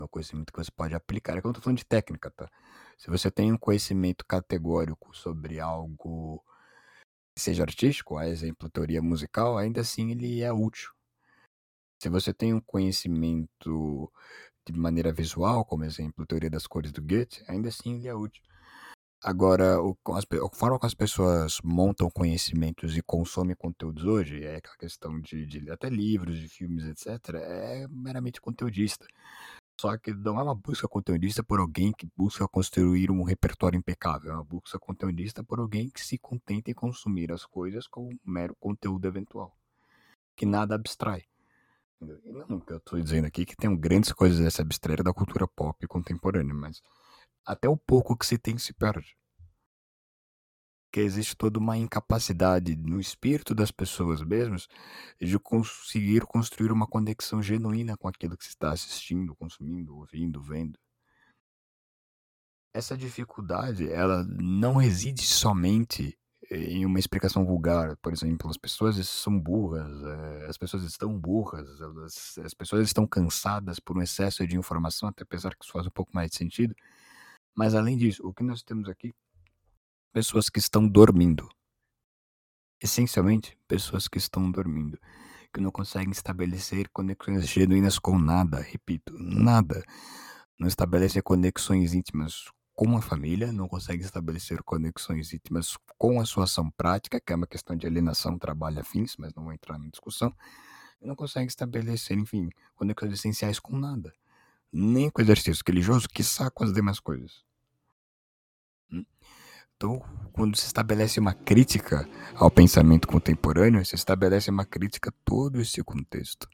É o conhecimento que você pode aplicar. É que eu estou falando de técnica, tá? Se você tem um conhecimento categórico sobre algo que seja artístico, a exemplo, teoria musical, ainda assim ele é útil. Se você tem um conhecimento de maneira visual, como exemplo, teoria das cores do Goethe, ainda assim ele é útil. Agora, o, as, a forma como as pessoas montam conhecimentos e consomem conteúdos hoje, é aquela questão de, de até livros, de filmes, etc., é meramente conteudista. Só que não é uma busca conteudista por alguém que busca construir um repertório impecável, é uma busca conteudista por alguém que se contenta em consumir as coisas com um mero conteúdo eventual, que nada abstrai. Não que eu estou dizendo aqui que tem grandes coisas a se abstrair da cultura pop contemporânea, mas até o pouco que se tem se perde. Que existe toda uma incapacidade no espírito das pessoas mesmas de conseguir construir uma conexão genuína com aquilo que se está assistindo, consumindo, ouvindo, vendo. Essa dificuldade, ela não reside somente em uma explicação vulgar, por exemplo, as pessoas são burras, é, as pessoas estão burras, elas, as pessoas estão cansadas por um excesso de informação, até apesar que isso faz um pouco mais de sentido. Mas além disso, o que nós temos aqui? Pessoas que estão dormindo. Essencialmente, pessoas que estão dormindo, que não conseguem estabelecer conexões genuínas com nada, repito, nada. Não estabelece conexões íntimas com a família, não consegue estabelecer conexões íntimas com a sua ação prática, que é uma questão de alienação, trabalho afins, mas não vou entrar na discussão. Não consegue estabelecer, enfim, conexões essenciais com nada nem com exercício religioso, que com as demais coisas. Hum? Então, quando se estabelece uma crítica ao pensamento contemporâneo, se estabelece uma crítica a todo esse contexto.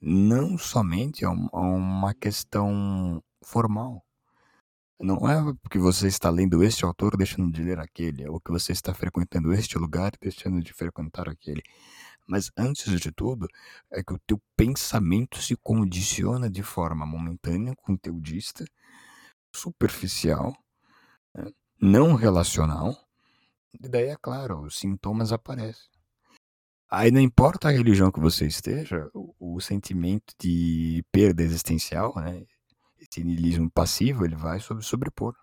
Não somente a uma questão formal. Não é porque você está lendo este autor deixando de ler aquele, ou que você está frequentando este lugar deixando de frequentar aquele. Mas antes de tudo, é que o teu pensamento se condiciona de forma momentânea, conteudista, superficial, né? não relacional. E daí, é claro, os sintomas aparecem. Aí não importa a religião que você esteja, o, o sentimento de perda existencial, né? esse niilismo passivo, ele vai sobre, sobrepor.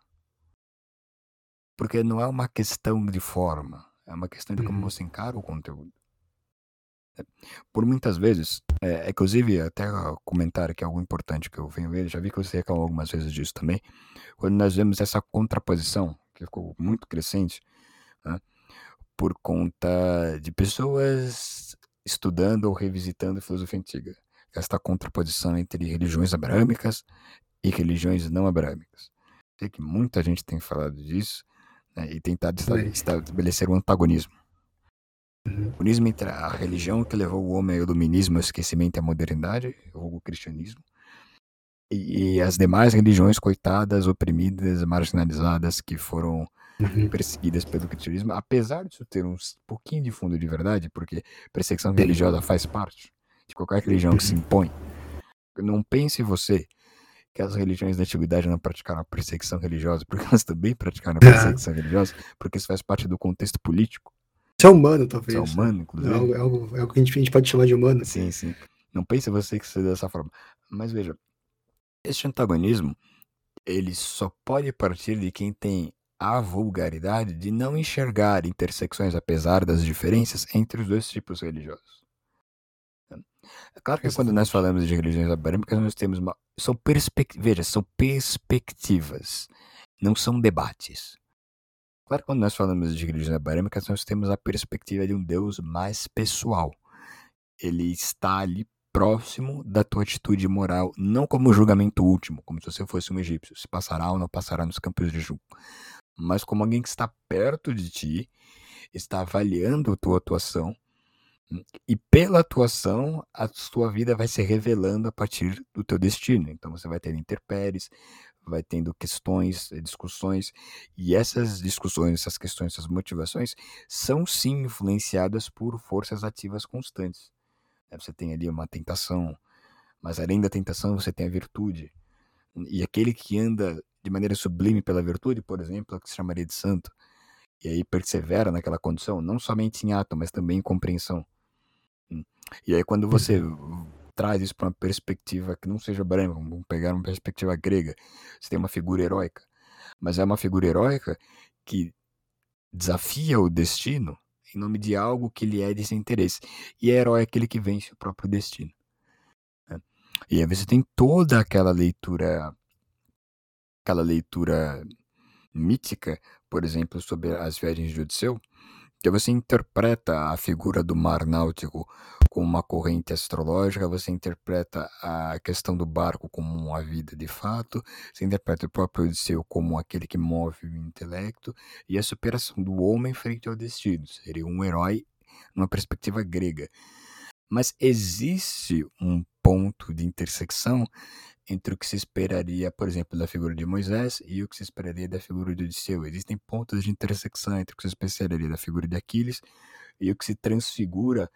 Porque não é uma questão de forma, é uma questão de como uhum. você encara o conteúdo. Por muitas vezes, é, inclusive até comentar que é algo importante que eu venho ver, já vi que você reclamou algumas vezes disso também, quando nós vemos essa contraposição, que ficou muito crescente, né, por conta de pessoas estudando ou revisitando filosofia antiga. Esta contraposição entre religiões abrâmicas e religiões não abrâmicas. Sei que muita gente tem falado disso né, e tentado estabelecer um antagonismo. O comunismo entre a religião que levou o homem ao iluminismo, ao esquecimento e à modernidade, o cristianismo, e, e, as demais religiões coitadas, oprimidas, marginalizadas, que foram uhum. perseguidas pelo cristianismo, apesar disso ter um pouquinho de fundo de verdade, porque perseguição religiosa faz parte de qualquer religião que se impõe. Não pense você que as religiões da antiguidade não praticaram a perseguição religiosa, porque elas também praticaram a [LAUGHS] perseguição religiosa, porque isso faz parte do contexto político. Isso é humano, talvez. Isso é humano, inclusive. É algo, é algo, é algo que a gente, a gente, pode chamar de humano. Sim, sim. Não pense você que seja dessa forma. Mas veja, este antagonismo, ele só pode partir de quem tem a vulgaridade de não enxergar intersecções, apesar das diferenças, entre os dois tipos religiosos. É claro que quando nós falamos de religiões abrâmicas, nós temos uma. São perspectivas. Veja, são perspectivas, não são debates. Claro que quando nós falamos de religiões abrâmicas, nós temos a perspectiva de um Deus mais pessoal. Ele está ali próximo da tua atitude moral, não como julgamento último, como se você fosse um egípcio, se passará ou não passará nos campos de julgo, mas como alguém que está perto de ti, está avaliando a tua atuação, e pela atuação, a tua vida vai se revelando a partir do teu destino. Então você vai ter interpéries, vai tendo questões, discussões, e essas discussões, essas questões, essas motivações são sim influenciadas por forças ativas constantes. Né, você tem ali uma tentação, mas além da tentação você tem a virtude. E aquele que anda de maneira sublime pela virtude, por exemplo, é o que se chamaria de santo, e aí persevera naquela condição, não somente em ato, mas também em compreensão. Hum. E aí quando você uhum. Traz isso para uma perspectiva que não seja branca, vamos pegar uma perspectiva grega, você tem uma figura heróica, mas é uma figura heróica que desafia o destino em nome de algo que lhe é de seu interesse. E é herói aquele que vence o próprio destino. Né? E aí você tem toda aquela leitura, aquela leitura mítica, por exemplo, sobre as viagens de Odisseu, que você interpreta a figura do mar náutico como uma corrente astrológica, você interpreta a questão do barco como uma vida de fato, você interpreta o próprio Odisseu como aquele que move o intelecto, e a superação do homem frente ao destino, seria um herói numa perspectiva grega. Mas existe um ponto de intersecção entre o que se esperaria, por exemplo, da figura de Moisés e o que se esperaria da figura de Odisseu. Existem pontos de intersecção entre o que se esperaria da figura de Aquiles e o que se transfigura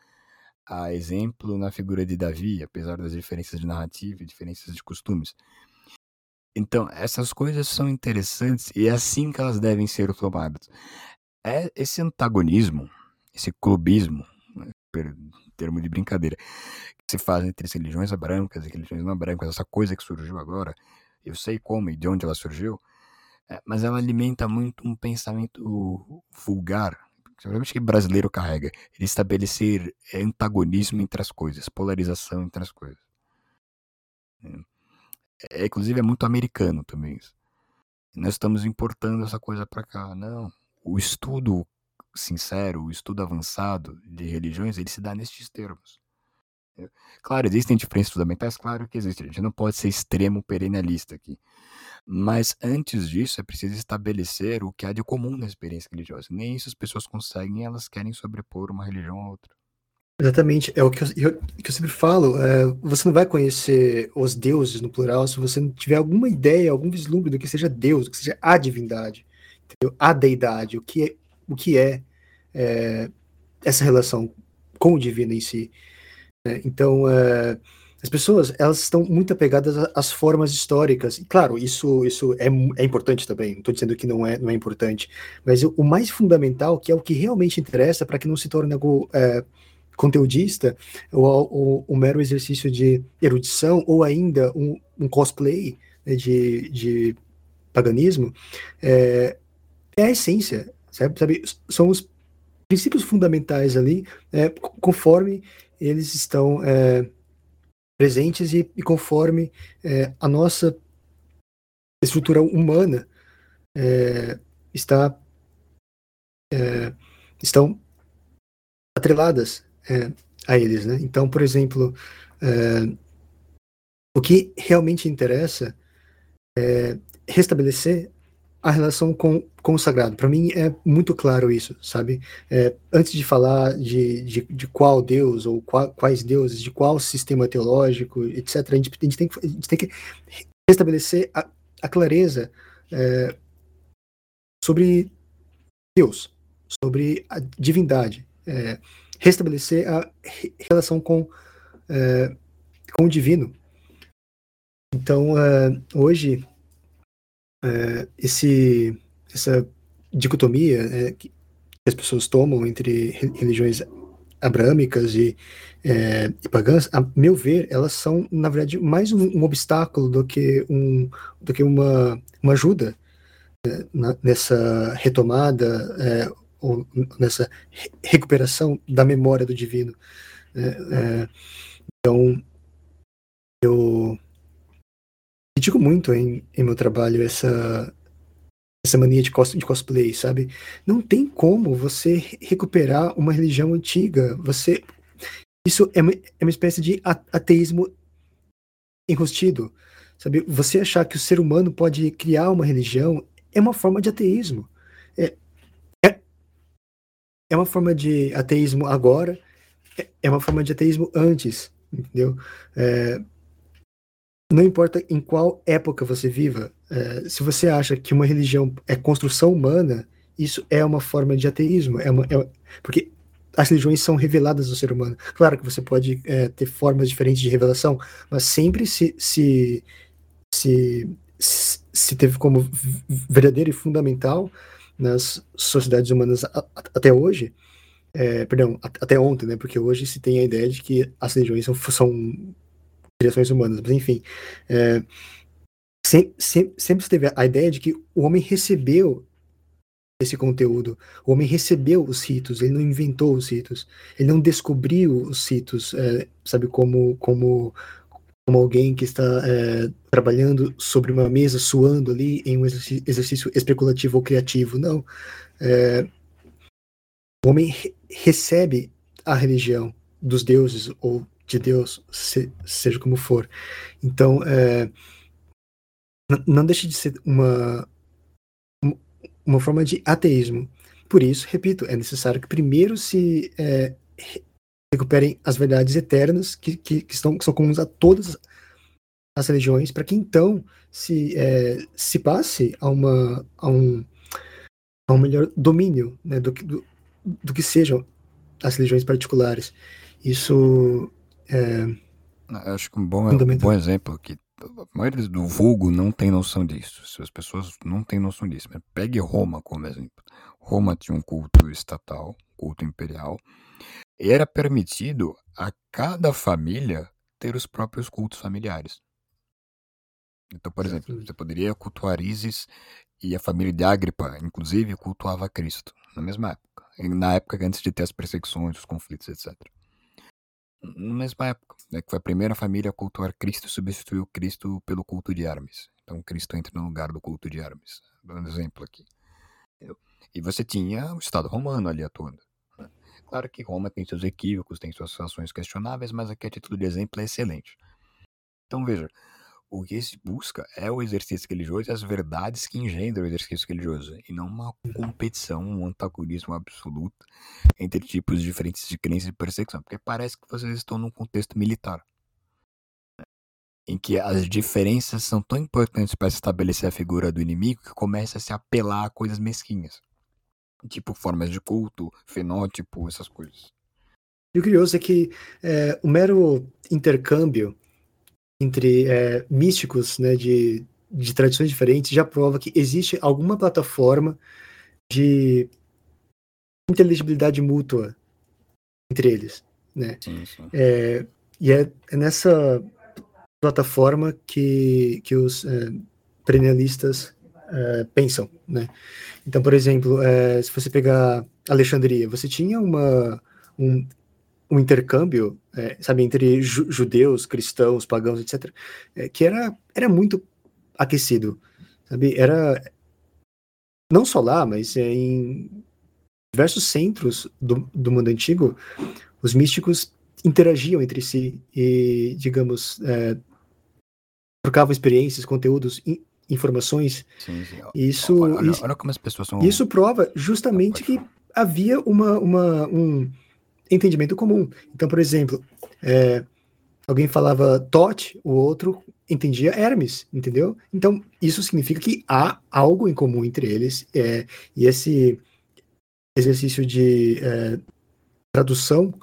a exemplo na figura de Davi, apesar das diferenças de narrativa e diferenças de costumes. Então, essas coisas são interessantes e é assim que elas devem ser tomadas. É esse antagonismo, esse clubismo, né, termo de brincadeira, que se faz entre as religiões abrancas e religiões não abrancas, essa coisa que surgiu agora, eu sei como e de onde ela surgiu, é, mas ela alimenta muito um pensamento vulgar, principalmente que brasileiro carrega, ele estabelecer antagonismo entre as coisas, polarização entre as coisas. É, inclusive é muito americano também isso. Nós estamos importando essa coisa para cá. Não, o estudo sincero, o estudo avançado de religiões, ele se dá nestes termos. Claro, existem diferenças fundamentais, claro que existe. A gente não pode ser extremo perennialista aqui. Mas antes disso, é preciso estabelecer o que há de comum na experiência religiosa. Nem isso as pessoas conseguem, elas querem sobrepor uma religião a outra. Exatamente, é o que eu, eu, que eu sempre falo. É, você não vai conhecer os deuses no plural se você não tiver alguma ideia, algum vislumbre do que seja Deus, do que seja a divindade, entendeu? a deidade, o que é, o que é é, essa relação com o divino em si. Né? Então, é, as pessoas elas estão muito apegadas às formas históricas. E, claro, isso, isso é, é importante também. Não estou dizendo que não é, não é importante. Mas o, mais fundamental, que é o que realmente interessa para que não se torne algo é, conteudista, ou o mero exercício de erudição, ou ainda um, um cosplay né, de, de paganismo, é, é a essência. Sabe? sabe? São os princípios fundamentais ali, é, conforme eles estão é, presentes e, e conforme é, a nossa estrutura humana é, está é, estão atreladas é, a eles, né? Então, por exemplo, o que realmente interessa é restabelecer a relação com, com o sagrado. Para mim é muito claro isso, sabe? É, antes de falar de, de, de qual Deus ou qual, quais deuses, de qual sistema teológico, etc., a gente, a gente, tem, que, a gente tem que restabelecer a, a clareza é, sobre Deus, sobre a divindade, é, restabelecer a relação com, é, com o divino. Então, é, hoje é, esse, essa dicotomia é, que as pessoas tomam entre religiões abrâmicas e, é, e, pagãs, a meu ver, elas são, na verdade, mais um, um obstáculo do que, um, do que uma, uma ajuda é, na, nessa retomada é, ou nessa re recuperação da memória do divino. É, Então, eu critico muito em, em meu trabalho essa, essa mania de, cos, de cosplay, sabe? Não tem como você recuperar uma religião antiga. Você. Isso é uma, é uma espécie de ateísmo enrostido. Sabe? Você achar que o ser humano pode criar uma religião é uma forma de ateísmo. É, é, é uma forma de ateísmo agora, é, é uma forma de ateísmo antes, entendeu? É, não importa em qual época você viva, é, se você acha que uma religião é construção humana, isso é uma forma de ateísmo. É uma, é, porque as religiões são reveladas do ser humano. Claro que você pode é, ter formas diferentes de revelação, mas sempre se, se, se, se teve como verdadeiro e fundamental nas sociedades humanas a, a, até hoje, é, perdão, até ontem, né? Porque hoje se tem a ideia de que as religiões são, são criações humanas, mas enfim, é, sempre, sempre, sempre se teve a ideia de que o homem recebeu esse conteúdo. O homem recebeu os ritos, ele não inventou os ritos, ele não descobriu os ritos, é, sabe, como, como, como alguém que está é, trabalhando sobre uma mesa, suando ali em um exercício, exercício especulativo ou criativo. Não. É, o homem re recebe a religião dos deuses ou de Deus, se, seja como for. Então, é, não deixe de ser uma, uma forma de ateísmo. Por isso, repito, é necessário que primeiro se é, recuperem as verdades eternas que, que, que, estão, que são comuns a todas as religiões, para que então se, é, se passe a, uma, a, um, a um melhor domínio né, do, do, do que sejam as religiões particulares. Isso é. Acho que um bom, um bom exemplo que a maioria do vulgo não tem noção disso. As pessoas não têm noção disso. Mas pegue Roma como exemplo. Roma tinha um culto estatal, culto imperial, e era permitido a cada família ter os próprios cultos familiares. Então, por exemplo, você poderia cultuar Isis e a família de Agripa, inclusive, cultuava Cristo, na mesma época. Na época antes de ter as perseguições, os conflitos, etc na mesma época, né, que foi a primeira família a cultuar Cristo substituiu Cristo pelo culto de Hermes. Então Cristo entra no lugar do culto de Hermes, dando exemplo aqui. E você tinha o Estado romano ali atuando. Né? Claro que Roma tem seus equívocos, tem suas ações questionáveis, mas aqui a título de exemplo é excelente. Então veja, o que se busca é o exercício religioso e as verdades que engendram o exercício religioso, e não uma competição, um antagonismo absoluto entre tipos diferentes de crença e perseguição, porque parece que vocês estão num contexto militar, né, em que as diferenças são tão importantes para estabelecer a figura do inimigo que começa a se apelar a coisas mesquinhas, tipo formas de culto, fenótipo, essas coisas. E o curioso é que é, o mero intercâmbio entre é, místicos né, de, de tradições diferentes já prova que existe alguma plataforma de inteligibilidade mútua entre eles, né? Sim, sim. É, e é, é, nessa plataforma que, que os é, perennialistas é, pensam, né? Então, por exemplo, é, se você pegar Alexandria, você tinha uma, um, um intercâmbio, é, sabe, entre ju judeus, cristãos, pagãos, etc., é, que era, era muito aquecido, sabe, era não só lá, mas é, em diversos centros do, do mundo antigo, os místicos interagiam entre si e, digamos, é, trocavam experiências, conteúdos, in, informações. Sim, sim. Isso, olha, isso, olha como as pessoas são... Isso prova justamente que havia uma, uma um, entendimento comum. Então, por exemplo, é, alguém falava Tote, o outro entendia Hermes, entendeu? Então, isso significa que há algo em comum entre eles, é, e esse exercício de é, tradução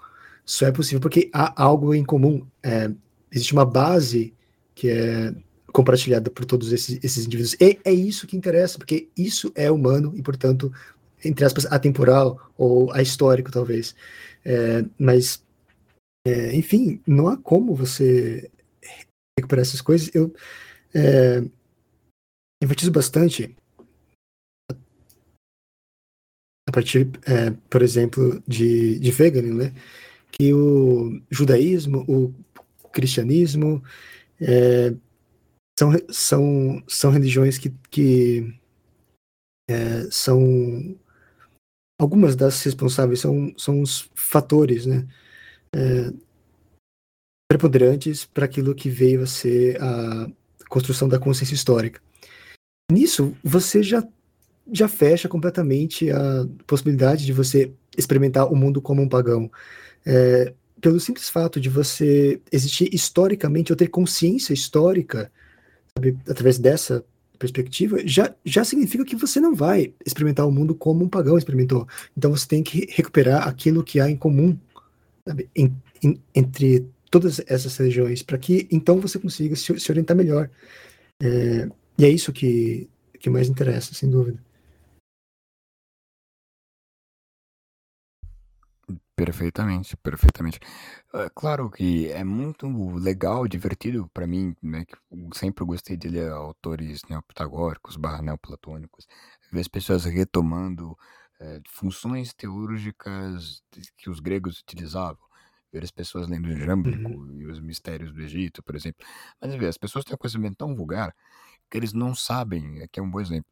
só é possível porque há algo em comum. É, existe uma base que é compartilhada por todos esses, esses indivíduos. E é isso que interessa, porque isso é humano e, portanto, entre aspas, atemporal ou ahistórico, talvez. É, mas, é, enfim, não há como você recuperar essas coisas. Eu é, enfatizo bastante a partir, é, por exemplo, de, de Wegener, né? que o judaísmo, o cristianismo, é, são, são, são religiões que, que é, são algumas das responsáveis são, são os fatores né, é, preponderantes para aquilo que veio a ser a construção da consciência histórica. Nisso, você já, já fecha completamente a possibilidade de você experimentar o mundo como um pagão. É, pelo simples fato de você existir historicamente ou ter consciência histórica, através dessa perspectiva, já, já significa que você não vai experimentar o mundo como um pagão experimentou. Então você tem que recuperar aquilo que há em comum sabe, em, em, entre todas essas religiões, para que então você consiga se, se orientar melhor. É, e é isso que, que mais interessa, sem dúvida. Perfeitamente, perfeitamente. É claro que é muito legal, divertido para mim, né, que sempre gostei de ler autores neopitagóricos, barra neoplatônicos, ver as pessoas retomando é, funções teúrgicas que os gregos utilizavam, ver as pessoas lendo Jâmblico uhum. e os mistérios do Egito, por exemplo. Mas ver, as pessoas têm um conhecimento tão vulgar que eles não sabem, aqui é um bom exemplo,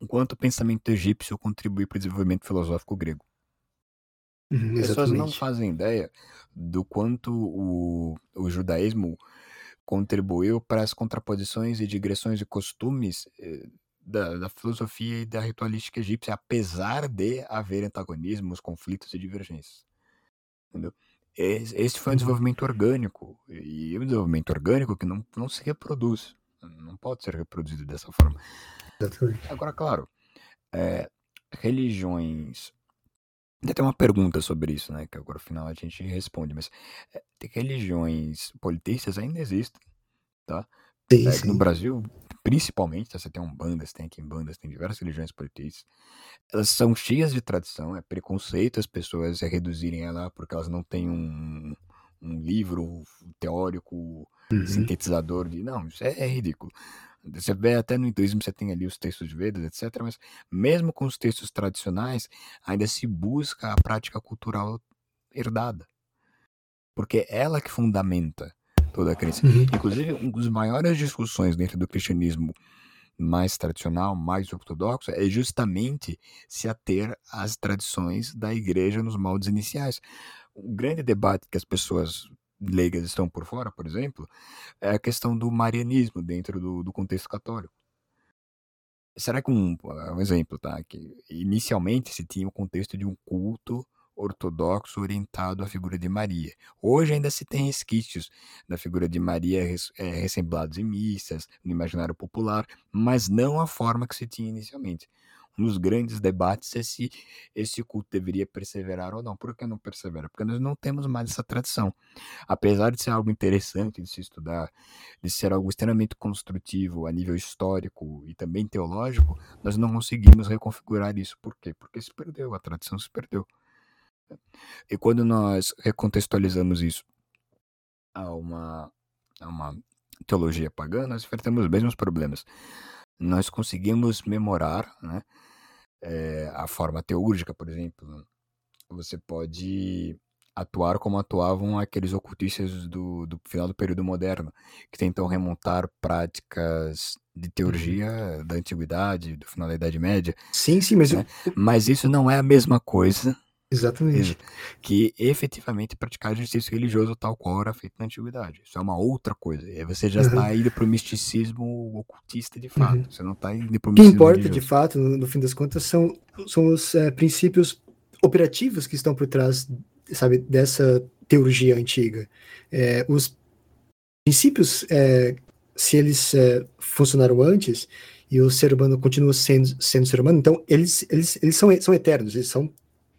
o quanto o pensamento egípcio contribui para o desenvolvimento filosófico grego. Uhum, As pessoas não fazem ideia do quanto o, o judaísmo contribuiu para as contraposições e digressões de costumes eh, da, da filosofia e da ritualística egípcia, apesar de haver antagonismos, conflitos e divergências. Entendeu? Esse foi um uhum. desenvolvimento orgânico, e um desenvolvimento orgânico que não, não se reproduz, não pode ser reproduzido dessa forma. Agora, claro, é, religiões Ainda tem uma pergunta sobre isso, né? Que agora no final a gente responde, mas é, tem religiões politeístas ainda existem, tá? Sim, é, sim. No Brasil, principalmente, tá? você tem um bandas, tem aqui em bandas, tem diversas religiões politeístas. Elas são cheias de tradição, é preconceito as pessoas reduzirem ela porque elas não têm um, um livro teórico uhum. sintetizador de. Não, isso é, é ridículo. Você vê até no hinduísmo, você tem ali os textos de Vedas, etc. Mas mesmo com os textos tradicionais, ainda se busca a prática cultural herdada. Porque é ela que fundamenta toda a crença. Uhum. Inclusive, uma das maiores discussões dentro do cristianismo mais tradicional, mais ortodoxo, é justamente se ater às tradições da igreja nos moldes iniciais. O grande debate que as pessoas leigas estão por fora, por exemplo, é a questão do marianismo dentro do, do contexto católico. Será que um, um exemplo, tá? Que inicialmente se tinha o contexto de um culto ortodoxo orientado à figura de Maria. Hoje ainda se tem resquícios da figura de Maria é, ressemblados em missas, no imaginário popular, mas não a forma que se tinha inicialmente nos grandes debates se esse culto deveria perseverar ou não. Por que não persevera? Porque nós não temos mais essa tradição. Apesar de ser algo interessante de se estudar, de ser algo extremamente construtivo a nível histórico e também teológico, nós não conseguimos reconfigurar isso. Por quê? Porque se perdeu, a tradição se perdeu. E quando nós recontextualizamos isso a uma, a uma teologia pagã, nós enfrentamos os mesmos problemas. Nós conseguimos memorar, né? É, a forma teúrgica, por exemplo, você pode atuar como atuavam aqueles ocultistas do, do final do período moderno, que tentam remontar práticas de uhum. teurgia da antiguidade, do final da Idade Média. Sim, sim, mas... Né? Eu... Mas isso não é a mesma coisa Exatamente. Que efetivamente praticar exercício religioso tal qual era feito na antiguidade. Isso é uma outra coisa. E aí você já uhum. está indo para o misticismo ocultista de fato. Uhum. Você não está indo para o misticismo. O que importa religioso. de fato, no, no, fim das contas, são, são os é, princípios operativos que estão por trás, sabe, dessa teologia antiga. É, os princípios, é, se eles é, funcionaram antes e o ser humano continua sendo, sendo ser humano, então eles, eles, eles são, são eternos, eles são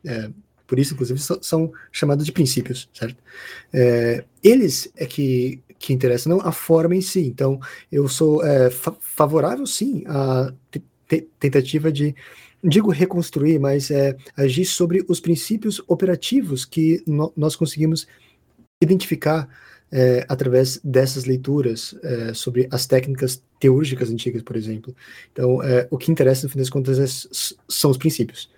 é, por isso, inclusive, são, são, chamados de princípios, certo? É, eles é que, que interessam, não a forma em si. Então, eu sou é, fa favorável, sim, à tentativa de, digo reconstruir, mas é, agir sobre os princípios operativos que no nós conseguimos identificar é, através dessas leituras é, sobre as técnicas teúrgicas antigas, por exemplo. Então, é, o que interessa, no fim das contas, é, são os princípios.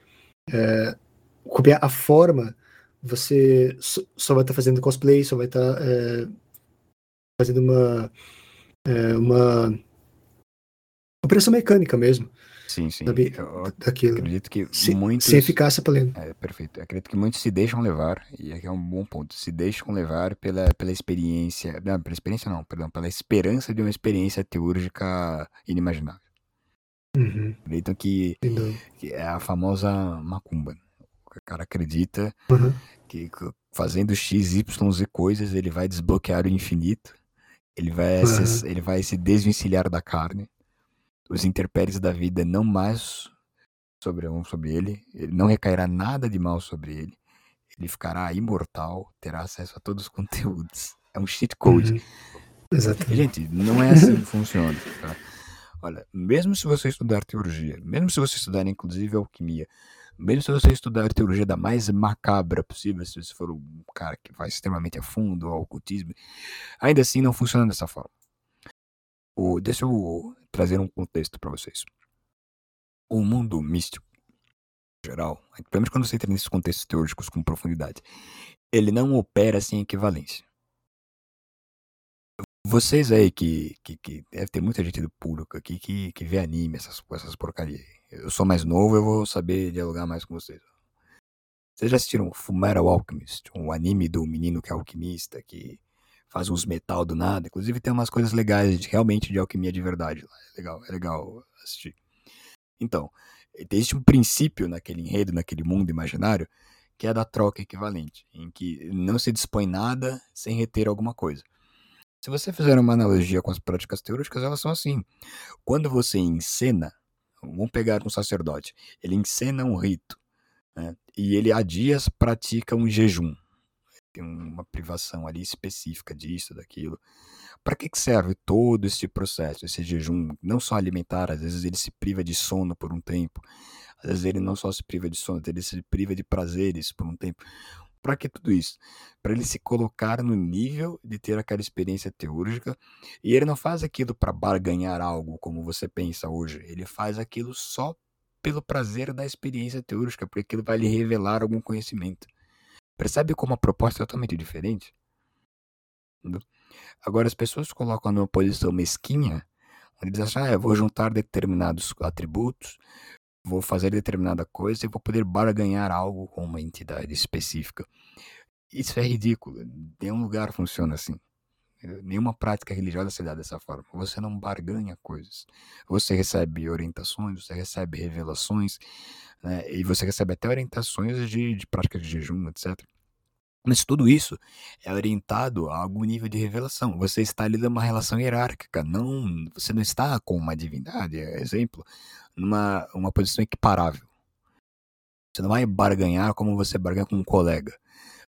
Copiar a forma, você só vai estar tá fazendo cosplay, só vai estar tá, é, fazendo uma, é, uma operação mecânica mesmo. Sim, sim. Sabe? Eu Daquilo. acredito que Sem, muitos. sem eficácia plena. É, perfeito. Eu acredito que muitos se deixam levar, e aqui é um bom ponto, se deixam levar pela, pela experiência, não, pela experiência não, perdão, pela esperança de uma experiência teúrgica inimaginável. Uhum. Acreditam que, que é a famosa macumba. O cara acredita Uhum. que fazendo X, Y, Z coisas, ele vai desbloquear o infinito, ele vai, Aham. se, ele vai se desvencilhar da carne, os interpéries da vida não mais sobrevirão sobre ele, ele não recairá nada de mal sobre ele, ele ficará imortal, terá acesso a todos os [LAUGHS] conteúdos. É um cheat code. Uhum. Exatamente. Gente, não é assim que funciona. tá? Olha, mesmo se você estudar teologia, mesmo se você estudar inclusive alquimia, mesmo se você estudar teologia da mais macabra possível, se você for um cara que vai extremamente a fundo ao ocultismo, ainda assim não funciona dessa forma. O, deixa eu trazer um contexto para vocês. O mundo místico, em geral, menos quando você entra nesses contextos teológicos com profundidade, ele não opera sem equivalência. Vocês aí que, que, que deve ter muita gente do público aqui que, que vê anime, essas, essas porcarias. Eu sou mais novo, eu vou saber dialogar mais com vocês. Vocês já assistiram Fullmetal Alchemist, um anime do menino que é alquimista, que faz uns metal do nada. Inclusive tem umas coisas legais, de, realmente de alquimia de verdade lá. É legal, é legal assistir. Então, existe um princípio naquele enredo, naquele mundo imaginário, que é da troca equivalente, em que não se dispõe nada sem reter alguma coisa. Se você fizer uma analogia com as práticas teóricas, elas são assim. Quando você encena, vamos pegar um sacerdote, ele encena um rito, né, e ele há dias pratica um jejum. Tem uma privação ali específica disso, daquilo. Para que que serve todo esse processo, esse jejum? Não só alimentar, às vezes ele se priva de sono por um tempo. Às vezes ele não só se priva de sono, ele se priva de prazeres por um tempo. Para que tudo isso? Para ele se colocar no nível de ter aquela experiência teúrgica. E ele não faz aquilo para barganhar algo, como você pensa hoje. Ele faz aquilo só pelo prazer da experiência teúrgica, porque aquilo vai lhe revelar algum conhecimento. Percebe como a proposta é totalmente diferente? Agora, as pessoas colocam numa posição mesquinha, onde dizem assim, ah, eu vou juntar determinados atributos, vou fazer determinada coisa e vou poder barganhar algo com uma entidade específica. Isso é ridículo. Nenhum lugar funciona assim. Nenhuma prática religiosa se dá dessa forma. Você não barganha coisas. Você recebe orientações, você recebe revelações, né? e você recebe até orientações de, de prática de jejum, etc. Mas tudo isso é orientado a algum nível de revelação. Você está ali numa relação hierárquica, não, você não está com uma divindade, exemplo, numa uma posição equiparável. Você não vai barganhar como você barganha com um colega.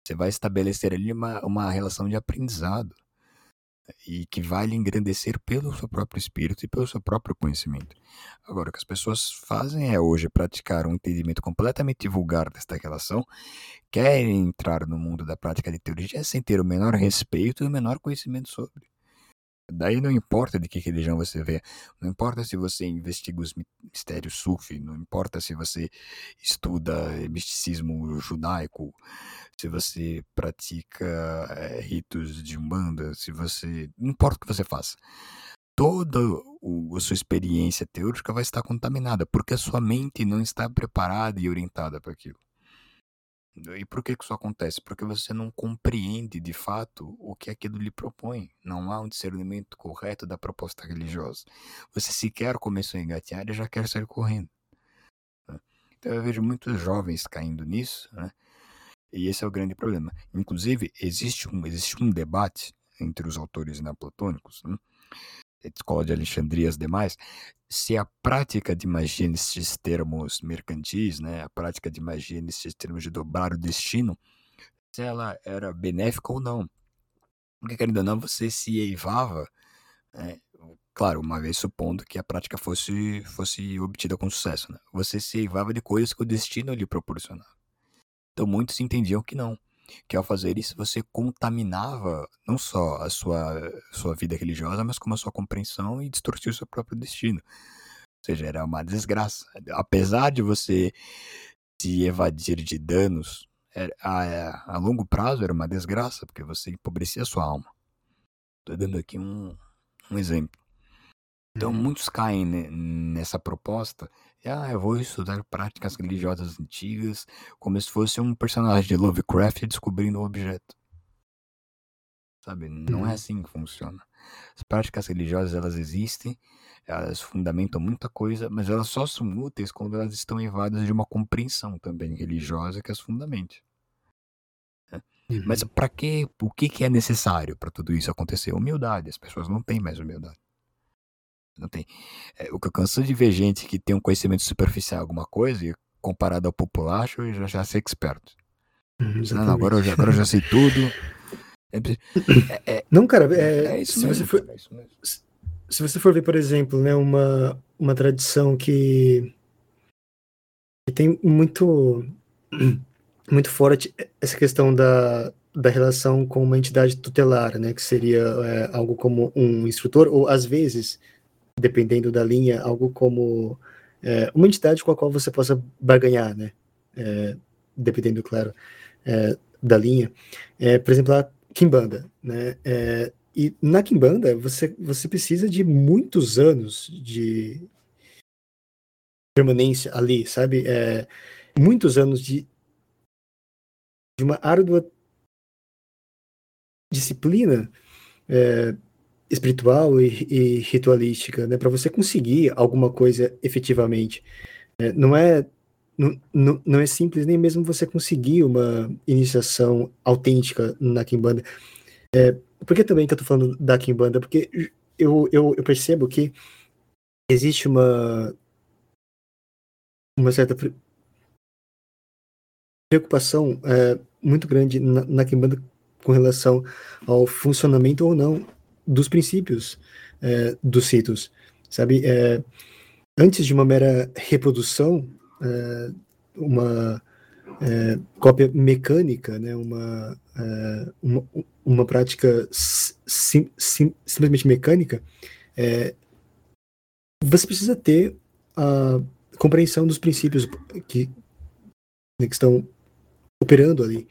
Você vai estabelecer ali uma, uma relação de aprendizado e que vai lhe engrandecer pelo seu próprio espírito e pelo seu próprio conhecimento. Agora, o que as pessoas fazem é hoje praticar um entendimento completamente vulgar desta relação, querem entrar no mundo da prática de teologia sem ter o menor respeito e o menor conhecimento sobre. Daí não importa de que religião você vê, não importa se você investiga os mistérios sufi, não importa se você estuda misticismo judaico, se você pratica é, ritos de umbanda, se você. Não importa o que você faça. Toda o, a sua experiência teórica vai estar contaminada, porque a sua mente não está preparada e orientada para aquilo. E por que, que isso acontece? Porque você não compreende de fato o que aquilo lhe propõe. Não há um discernimento correto da proposta religiosa. Você sequer começou a engatear e já quer sair correndo. Então eu vejo muitos jovens caindo nisso, né? E esse é o grande problema. Inclusive, existe um, existe um debate entre os autores neoplatônicos, né? Escola de Alexandria e as demais, se a prática de magia nesses termos mercantis, né, a prática de magia nesses termos de dobrar o destino, se ela era benéfica ou não. Porque, querendo ou não, você se eivava, né, claro, uma vez supondo que a prática fosse, fosse obtida com sucesso, né, você se eivava de coisas que o destino lhe proporcionava. Então muitos entendiam que não, que ao fazer isso você contaminava não só a sua, sua vida religiosa, mas como a sua compreensão e distorcia o seu próprio destino. Ou seja, era uma desgraça. Apesar de você se evadir de danos, a, a longo prazo era uma desgraça, porque você empobrecia a sua alma. Estou dando aqui um, um exemplo. Então, uhum. muitos caem nessa proposta. Ah, eu vou estudar práticas religiosas antigas, como se fosse um personagem de Lovecraft descobrindo um objeto. Sabe? Não é uhum. assim que funciona. As práticas religiosas, elas existem, elas fundamentam muita coisa, mas elas só são úteis quando elas estão evadas de uma compreensão também religiosa que as fundamente. Né? Uhum. Mas para que, o que, que é necessário para tudo isso acontecer? Humildade. As pessoas não têm mais humildade. Não tem. É, o que eu canso de ver gente que tem um conhecimento superficial alguma coisa e comparado ao populacho, eu já, já sei expert. Uhum, não, não, agora, eu já, agora eu já sei tudo. É, é, é, [CLEARS THROAT] não, cara, é, é isso se, mesmo, você for, isso mesmo. se você for ver, por exemplo, né, uma, uma tradição que, que tem muito, [CLEARS THROAT] muito forte essa questão da, da relação com uma entidade tutelar, né, que seria é, algo como um instrutor, ou às vezes, dependendo da linha, algo como é, uma entidade com a qual você possa barganhar, né, é, dependendo, claro, é, da linha. É, por exemplo, a Kimbanda, né? É, e na Kimbanda você, você precisa de muitos anos de permanência ali, sabe? É, muitos anos de, de uma árdua disciplina espiritual e, e, ritualística, né? Para você conseguir alguma coisa efetivamente. É, não é não, não é simples nem mesmo você conseguir uma iniciação autêntica na Kimbanda. É, por que também que eu tô falando da Kimbanda? Porque eu, eu, eu percebo que existe uma uma certa preocupação é, muito grande na, na Kimbanda com relação ao funcionamento ou não dos princípios é, dos ritos, sabe? É, antes de uma mera reprodução é, uma é, cópia mecânica, né, uma, é, uma, uma prática sim, sim, simplesmente mecânica, é, você precisa ter a compreensão dos princípios que, né, que estão operando ali.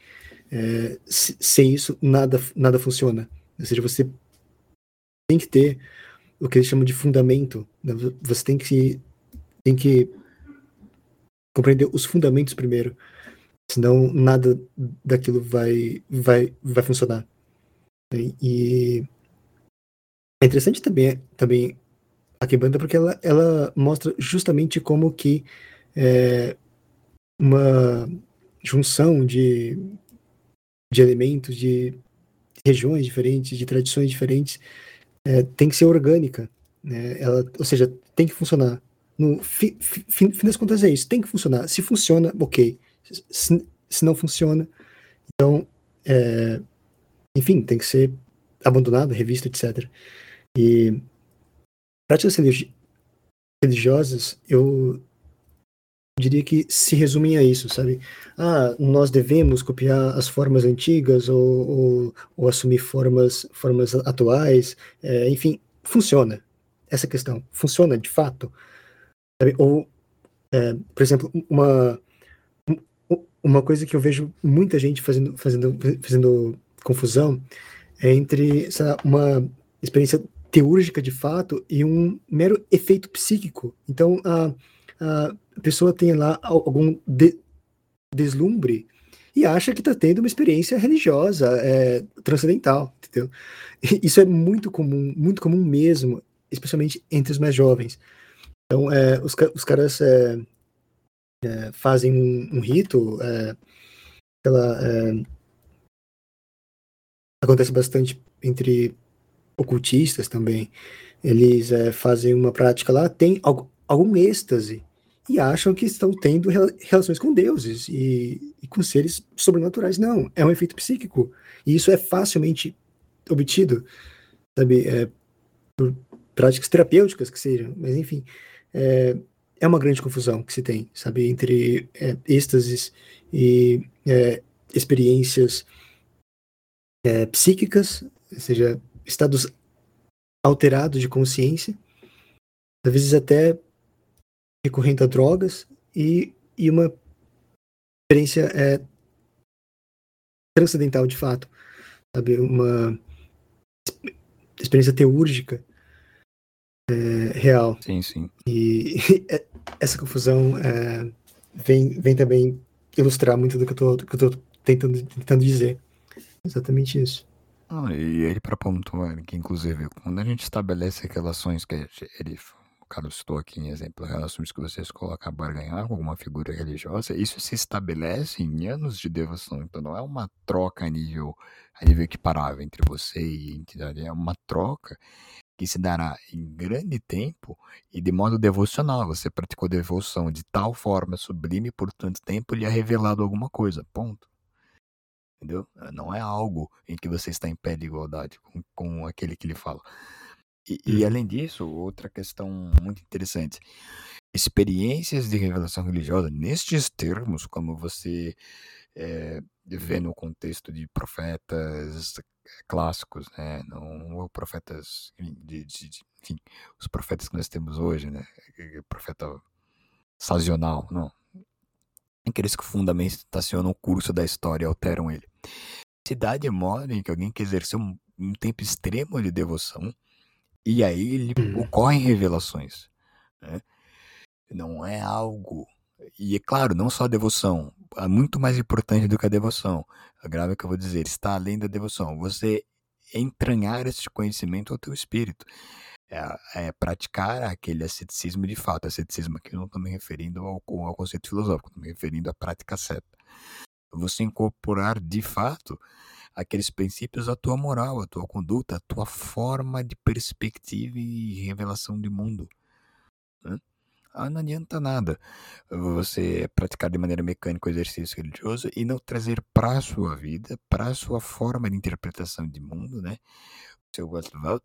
É, sem isso, nada, nada funciona. Ou seja, você tem que ter o que eles chamam de fundamento. Né? Você tem que, tem que compreender os fundamentos primeiro, senão nada daquilo vai vai vai funcionar. E é interessante também também a Kibanda porque ela ela mostra justamente como que é, uma junção de de elementos de regiões diferentes, de tradições diferentes, é, tem que ser orgânica, né? Ela, ou seja, tem que funcionar no fim, fim, fim das contas é isso, tem que funcionar. Se funciona, ok. Se, se não funciona, então, é, enfim, tem que ser abandonado, revista, etc. E práticas religiosas, eu diria que se resumem a isso, sabe? Ah, nós devemos copiar as formas antigas ou, ou, ou assumir formas, formas atuais, é, enfim, funciona. Essa questão funciona de fato. Sabe? Ou, é, por exemplo, uma, uma coisa que eu vejo muita gente fazendo, fazendo, fazendo confusão é entre uma experiência teúrgica de fato e um mero efeito psíquico. Então, a, a pessoa tem lá algum de, deslumbre e acha que está tendo uma experiência religiosa, é, transcendental, entendeu? Isso é muito comum, muito comum mesmo, especialmente entre os mais jovens. Então, é, os, os caras é, é, fazem um, um rito, é, é, acontece bastante entre ocultistas também. Eles fazem uma prática lá, tem algum êxtase e acham que estão tendo relações com deuses e, e, com seres sobrenaturais. Não, é um efeito psíquico. E isso é facilmente obtido, sabe, é, por práticas terapêuticas que sejam, mas enfim é, é uma grande confusão que se tem, sabe, entre é, êxtases e é, experiências é, psíquicas, ou seja, estados alterados de consciência, às vezes até recorrendo a drogas e, e uma experiência é, transcendental de fato, sabe, uma experiência teúrgica é, real. Sim, sim. E [LAUGHS] essa confusão é, vem, vem também ilustrar muito do que eu estou tentando, tentando dizer. Exatamente isso. Ah, e ele para pontuar que, inclusive, quando a gente estabelece relações que ele, Carlos em exemplo, relações que vocês colocam a ganhar com alguma figura religiosa, isso se estabelece em anos de devoção. Então não é uma troca a nível, a nível equiparável entre você e a entidade, é uma troca que se dará em grande tempo e de modo devocional. Você praticou devoção de tal forma sublime por tanto tempo lhe é revelado alguma coisa. Ponto entendeu? Não é algo em que você está em pé de igualdade com, com aquele que lhe fala. E, e, uhum. além disso, outra questão muito interessante: experiências de revelação religiosa, nestes termos, como você é, vê no contexto de profetas clássicos, né? Não profetas de, de, de, enfim, os profetas que nós temos hoje, né? Profeta sazonal, não aqueles que fundamentacionam o curso da história e alteram ele. Cidade moda em que alguém que exerceu um, um tempo extremo de devoção e aí ele uhum. ocorrem revelações. Né? Não é algo. E é claro, não só a devoção, é muito mais importante do que a devoção. A grave é que eu vou dizer, está além da devoção. Você entranhar esse conhecimento ao teu espírito é, é, praticar aquele asceticismo de fato. Asceticismo aqui não estou me referindo ao, ao conceito filosófico, estou me referindo à prática certa. Você incorporar de fato aqueles princípios à tua moral, à tua conduta, à tua forma de perspectiva e revelação de mundo. Né? Ah, não adianta nada você praticar de maneira mecânica o exercício religioso e não trazer para a sua vida, para a sua forma de interpretação de mundo, né? O seu Weltwelt,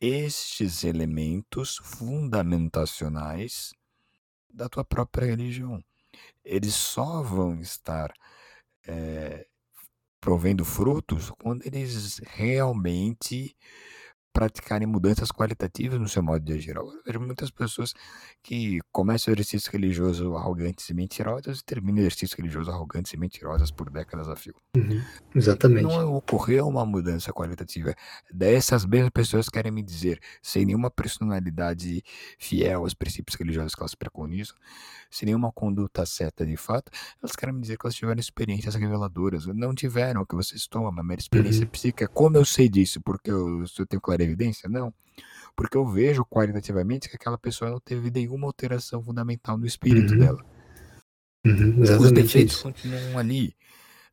estes elementos fundamentacionais da tua própria religião. Eles só vão estar é, provendo frutos quando eles realmente praticarem mudanças qualitativas no seu modo de agir. Eu vejo muitas pessoas que começam o exercício religioso arrogantes e mentirosas e terminam o exercício religioso arrogantes e mentirosas por décadas a fio. Uhum, exatamente. Não ocorreu uma mudança qualitativa. Dessas mesmas pessoas querem me dizer, sem nenhuma personalidade fiel aos princípios religiosos que elas preconizam, sem nenhuma conduta certa de fato, elas querem me dizer que elas tiveram experiências reveladoras. Não tiveram, o que vocês tomam, uma mera experiência uhum. psíquica. Como eu sei disso? Porque eu, eu tenho clareza evidência? Não. Porque eu vejo qualitativamente que aquela pessoa não teve nenhuma alteração fundamental no espírito uhum. dela. Uhum, Os defeitos isso. continuam ali.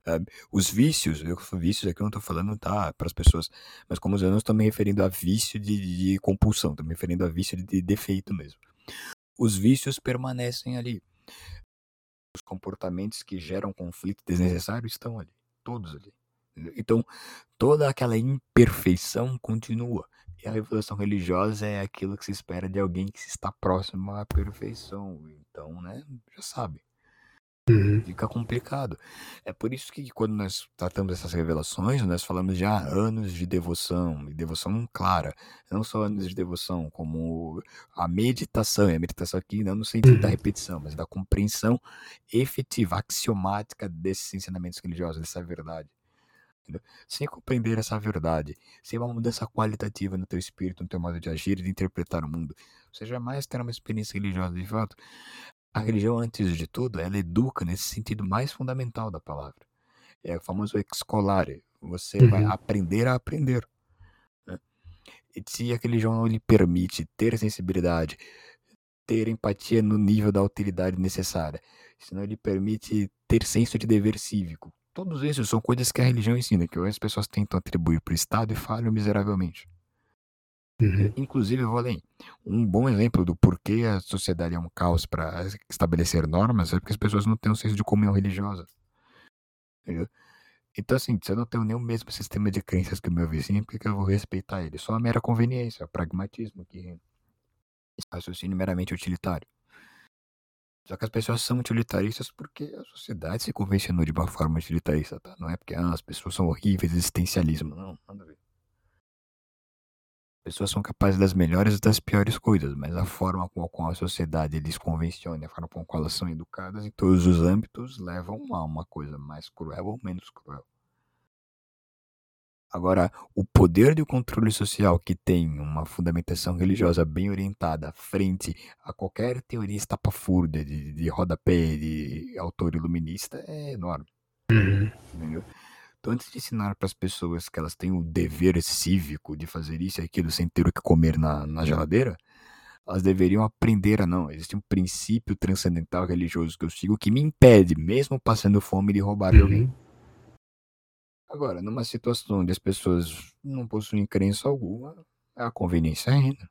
Sabe? Os vícios, eu vícios aqui eu não estou falando tá, para as pessoas, mas como eu não estou me referindo a vício de, de compulsão, estou me referindo a vício de, de defeito mesmo. Os vícios permanecem ali. Os comportamentos que geram conflito desnecessário estão ali, todos ali. Então, toda aquela imperfeição continua. E a revolução religiosa é aquilo que se espera de alguém que está próximo à perfeição. Então, né, já sabe. Uhum. Fica complicado. É por isso que quando nós tratamos essas revelações, nós falamos de ah, anos de devoção, e devoção clara. Não só anos de devoção, como a meditação, e a meditação aqui não no sentido uhum. da repetição, mas da compreensão efetiva, axiomática desses ensinamentos religiosos, dessa verdade. Sem compreender essa verdade, sem uma mudança qualitativa no teu espírito, no teu modo de agir e de interpretar o mundo, você jamais terá uma experiência religiosa de fato. A religião, antes de tudo, ela educa nesse sentido mais fundamental da palavra. É o famoso escolare. Você uhum. vai aprender a aprender. Né? E se a religião não lhe permite ter sensibilidade, ter empatia no nível da utilidade necessária, se não lhe permite ter senso de dever cívico, Todos esses são coisas que a religião ensina, que as pessoas tentam atribuir para o Estado e falham miseravelmente. Uhum. Inclusive, eu vou além. Um bom exemplo do porquê a sociedade é um caos para estabelecer normas é porque as pessoas não têm um senso de comunhão religiosa. Entendeu? Então, assim, se eu não tenho nem o mesmo sistema de crenças que o meu vizinho, por que eu vou respeitar ele? Só a mera conveniência, o pragmatismo, que raciocínio meramente utilitário. Só que as pessoas são utilitaristas porque a sociedade se convencionou de uma forma utilitarista, tá? Não é porque ah, as pessoas são horríveis, existencialismo. Não, nada a ver. As pessoas são capazes das melhores e das piores coisas, mas a forma com a qual a sociedade eles convenciona, a forma com a qual elas são educadas em todos os âmbitos levam a uma coisa mais cruel ou menos cruel. Agora, o poder do controle social que tem uma fundamentação religiosa bem orientada frente a qualquer teoria estapafúrdia de, de rodapé de autor iluminista é enorme. Uhum. Entendeu? Então, antes de ensinar para as pessoas que elas têm o dever cívico de fazer isso e aquilo sem ter o que comer na, na geladeira, elas deveriam aprender a não. Existe um princípio transcendental religioso que eu sigo que me impede, mesmo passando fome, de roubar uhum. alguém. Agora, numa situação onde as pessoas não possuem crença alguma, a conveniência ainda.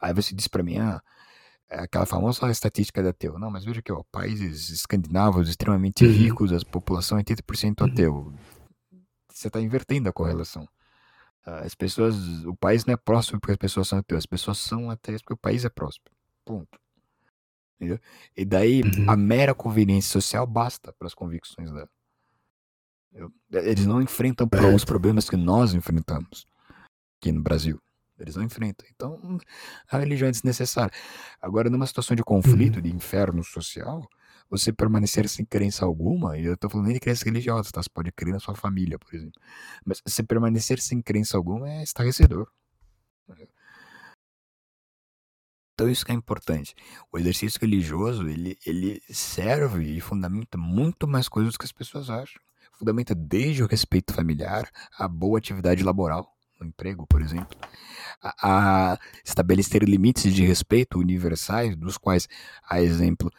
Aí você diz para mim, ah, aquela famosa estatística de ateu. Não, mas veja que, ó, países escandinavos extremamente uhum. ricos, a população é 80% uhum. ateu. Você está invertendo a correlação. As pessoas, o país não é próximo porque as pessoas são ateus, as pessoas são ateias porque o país é próspero. Ponto. Entendeu? E daí uhum. a mera conveniência social basta para as convicções dela. Eles não enfrentam é. os problemas que nós enfrentamos aqui no Brasil. Eles não enfrentam. Então, a religião é desnecessária. Agora, numa situação de conflito, uhum. de inferno social, você permanecer sem crença alguma, e eu estou falando nem de crença religiosa, tá? Você pode crer na sua família, por exemplo. Mas você permanecer sem crença alguma é estarrecedor. Então isso que é importante. O exercício religioso, ele, ele serve e fundamenta muito mais coisas do que as pessoas acham fundamenta desde o respeito familiar à boa atividade laboral, no emprego, por exemplo, a, a estabelecer limites de respeito universais, dos quais, a exemplo,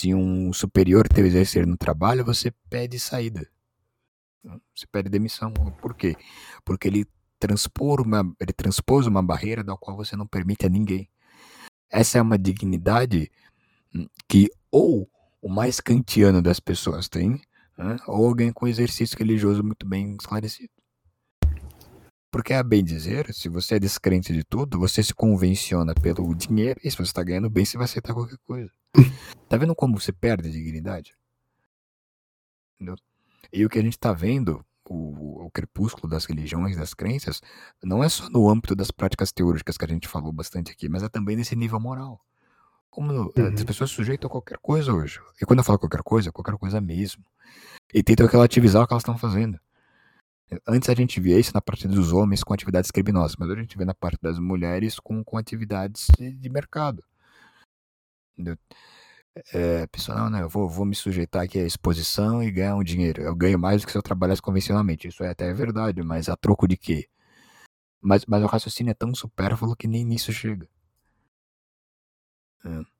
se um superior teu exercer no trabalho, você pede saída. Você pede demissão. Por quê? Porque ele transpor uma, ele transpôs uma barreira da qual você não permite a ninguém. Essa é uma dignidade hum, que ou o mais kantiano das pessoas tem, né? ou alguém com exercício religioso muito bem esclarecido. Porque, a bem dizer, se você é descrente de tudo, você se convenciona pelo dinheiro, e se você está ganhando bem, você vai aceitar qualquer coisa. [LAUGHS] tá vendo como você perde a dignidade? Entendeu? E o que a gente está vendo, o, o, crepúsculo das religiões, das crenças, não é só no âmbito das práticas teóricas que a gente falou bastante aqui, mas é também nesse nível moral. Como uhum. as pessoas sujeitam a qualquer coisa hoje. E quando eu falo qualquer coisa, qualquer coisa mesmo e tentam relativizar o que elas estão fazendo. Antes a gente via isso na parte dos homens com atividades criminosas, mas hoje a gente vê na parte das mulheres com, com atividades de, de mercado. É, pessoal, não, não, eu vou, vou me sujeitar aqui à exposição e ganhar um dinheiro. Eu ganho mais do que se eu trabalhasse convencionalmente. Isso é até verdade, mas a troco de quê? Mas, mas o raciocínio é tão supérfluo que nem nisso chega. É.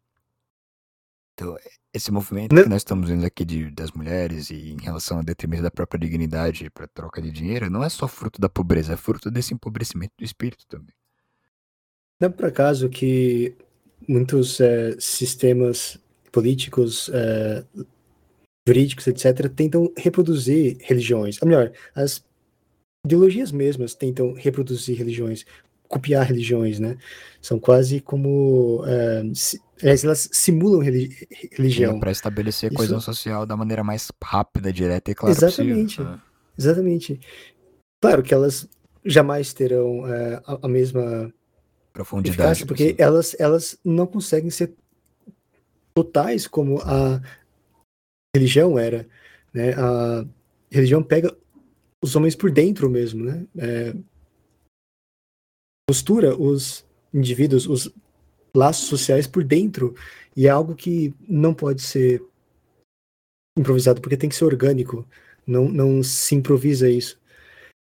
Então, esse movimento Não. que nós estamos vendo aqui de, das mulheres e em relação ao detrimento da própria dignidade para troca de dinheiro não é só fruto da pobreza, é fruto desse empobrecimento do espírito também. Não é por acaso que muitos é, sistemas políticos, é, jurídicos, etc., tentam reproduzir religiões. Ou melhor, as ideologias mesmas tentam reproduzir religiões copiar religiões, né? São quase como. Si, elas simulam religi religião. Para estabelecer Isso... coesão social da maneira mais rápida, direta e clara Exatamente. Possível. Exatamente. Claro que elas jamais terão uh, a, a, mesma profundidade. Porque elas, elas não conseguem ser totais como a religião era. Né? A religião pega os homens por dentro mesmo, né? É, costura os indivíduos, os laços sociais por dentro, e é algo que não pode ser improvisado, porque tem que ser orgânico, não, não se improvisa isso.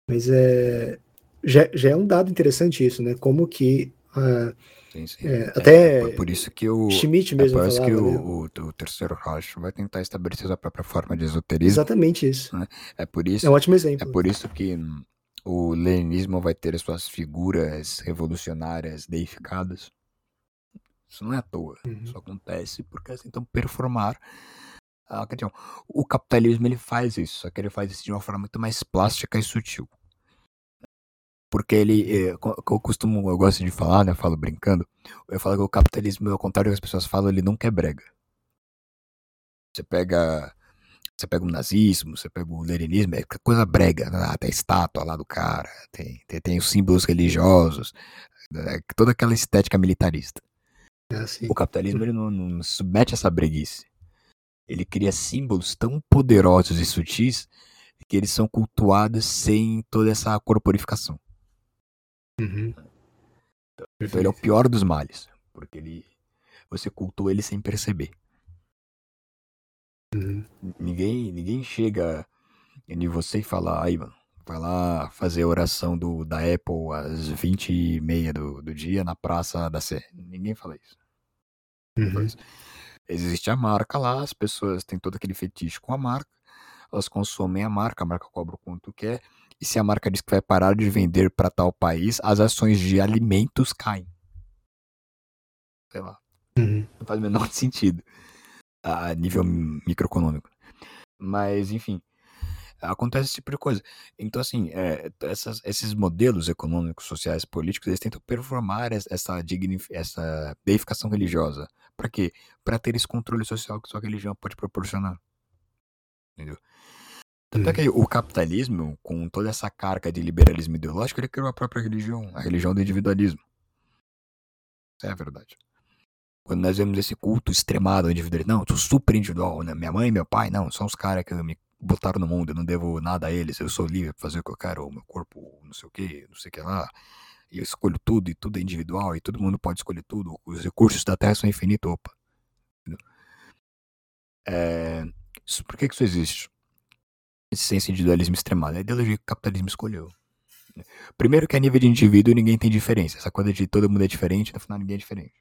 Mas é, já, já é um dado interessante isso, né? Como que uh, sim, sim. É, até é, por isso que o Schmidt mesmo é falava, que o, né? o, o, terceiro Reich vai tentar estabelecer a própria forma de esoterismo. Exatamente isso. Né? É por isso. É um ótimo exemplo. É por isso que o leninismo vai ter as suas figuras revolucionárias deificadas. Isso não é à toa. Uhum. Isso acontece porque elas tentam performar a questão. O capitalismo ele faz isso, só que ele faz isso de uma forma muito mais plástica e sutil. Porque ele, eh, eu costumo, eu gosto de falar, né, eu falo brincando, eu falo que o capitalismo, ao contrário do que as pessoas falam, ele nunca é brega. Você pega você pega o nazismo, você pega o leninismo, é coisa brega, né? tem estátua lá do cara, tem, tem, tem os símbolos religiosos, é toda aquela estética militarista. É o capitalismo ele não, não submete essa breguice. Ele cria símbolos tão poderosos e sutis que eles são cultuados sem toda essa corporificação. Uhum. Então ele é o pior dos males, porque ele você cultua ele sem perceber. Uhum. Ninguém, ninguém chega em você e fala, aí, mano, vai lá fazer a oração do, da Apple às 20 e meia do, do dia na Praça da Sé. Ninguém fala isso. Uhum. Existe a marca lá, as pessoas têm todo aquele fetiche com a marca, elas consomem a marca, a marca cobra o quanto quer, e se a marca diz que vai parar de vender para tal país, as ações de alimentos caem. Sei lá. Uhum. Não faz o menor [LAUGHS] sentido a nível microeconômico. Mas, enfim, acontece esse tipo de coisa. Então, assim, é, essas, esses modelos econômicos, sociais, políticos, eles tentam performar essa, essa deificação religiosa. Para quê? Para ter esse controle social que sua religião pode proporcionar. Entendeu? Tanto é que o capitalismo, com toda essa carga de liberalismo ideológico, ele criou a própria religião, a religião do individualismo. Essa é a verdade. Quando nós vemos esse culto extremado ao individualismo, não, eu sou super individual, né? minha mãe e meu pai, não, são os caras que me botaram no mundo, eu não devo nada a eles, eu sou livre para fazer o que eu quero, o meu corpo, não sei o que, não sei o que lá, e eu escolho tudo, e tudo é individual, e todo mundo pode escolher tudo, os recursos da Terra são infinitos, opa. É, por que, que isso existe? esse senso de individualismo extremado. É a ideologia que o capitalismo escolheu. Primeiro que a nível de indivíduo ninguém tem diferença. Essa coisa de todo mundo é diferente, no final ninguém é diferente.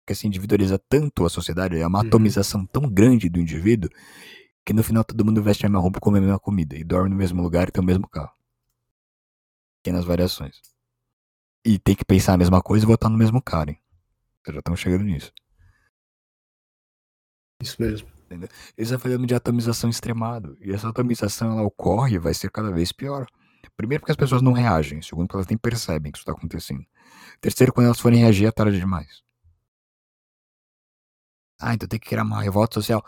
Porque se individualiza tanto a sociedade, é uma uhum. atomização tão grande do indivíduo, que no final todo mundo veste a mesma roupa, come a mesma comida, e dorme no mesmo lugar e tem o mesmo carro. Pequenas variações. E tem que pensar a mesma coisa e votar no mesmo cara, hein? Já estamos chegando nisso. Isso mesmo. Entendeu? Eles estão falando de atomização extremado. E essa atomização ela ocorre e vai ser cada vez pior. Primeiro, porque as pessoas não reagem. Segundo, porque elas nem percebem que isso está acontecendo. Terceiro, quando elas forem reagir, é tarde demais. Ah, então tem que criar uma revolta social.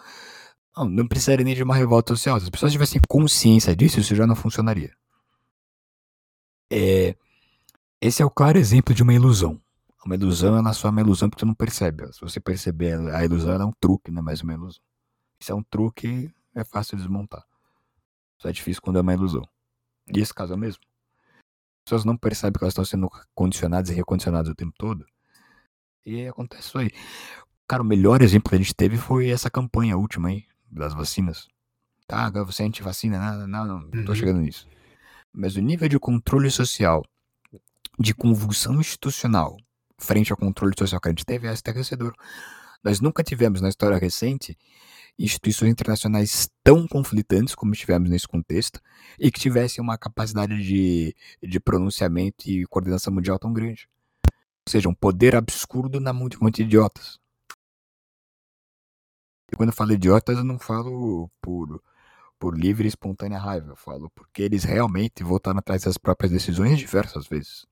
Não, não precisaria nem de uma revolta social. Se as pessoas tivessem consciência disso, isso já não funcionaria. É, esse é o claro exemplo de uma ilusão. Uma ilusão, ela só é uma ilusão porque você não percebe. Se você perceber a ilusão, ela é um truque, não é mais uma ilusão. Se é um truque, é fácil desmontar. Só é difícil quando é uma ilusão. E esse caso é o mesmo. As pessoas não percebem que elas estão sendo condicionadas e recondicionadas o tempo todo. E acontece isso aí. Cara, o melhor exemplo que a gente teve foi essa campanha última aí, das vacinas. Tá, agora você é antivacina? Não, não, não, não tô uhum. chegando nisso. Mas o nível de controle social, de convulsão institucional, frente ao controle social que a gente teve, é estarrecedor. Nós nunca tivemos na história recente instituições internacionais tão conflitantes como tivemos nesse contexto e que tivessem uma capacidade de, de pronunciamento e coordenação mundial tão grande. Ou seja, um poder absurdo na mão de um monte de idiotas. E quando eu falo idiotas, eu não falo por, por livre e espontânea raiva, eu falo porque eles realmente voltaram atrás das próprias decisões diversas vezes.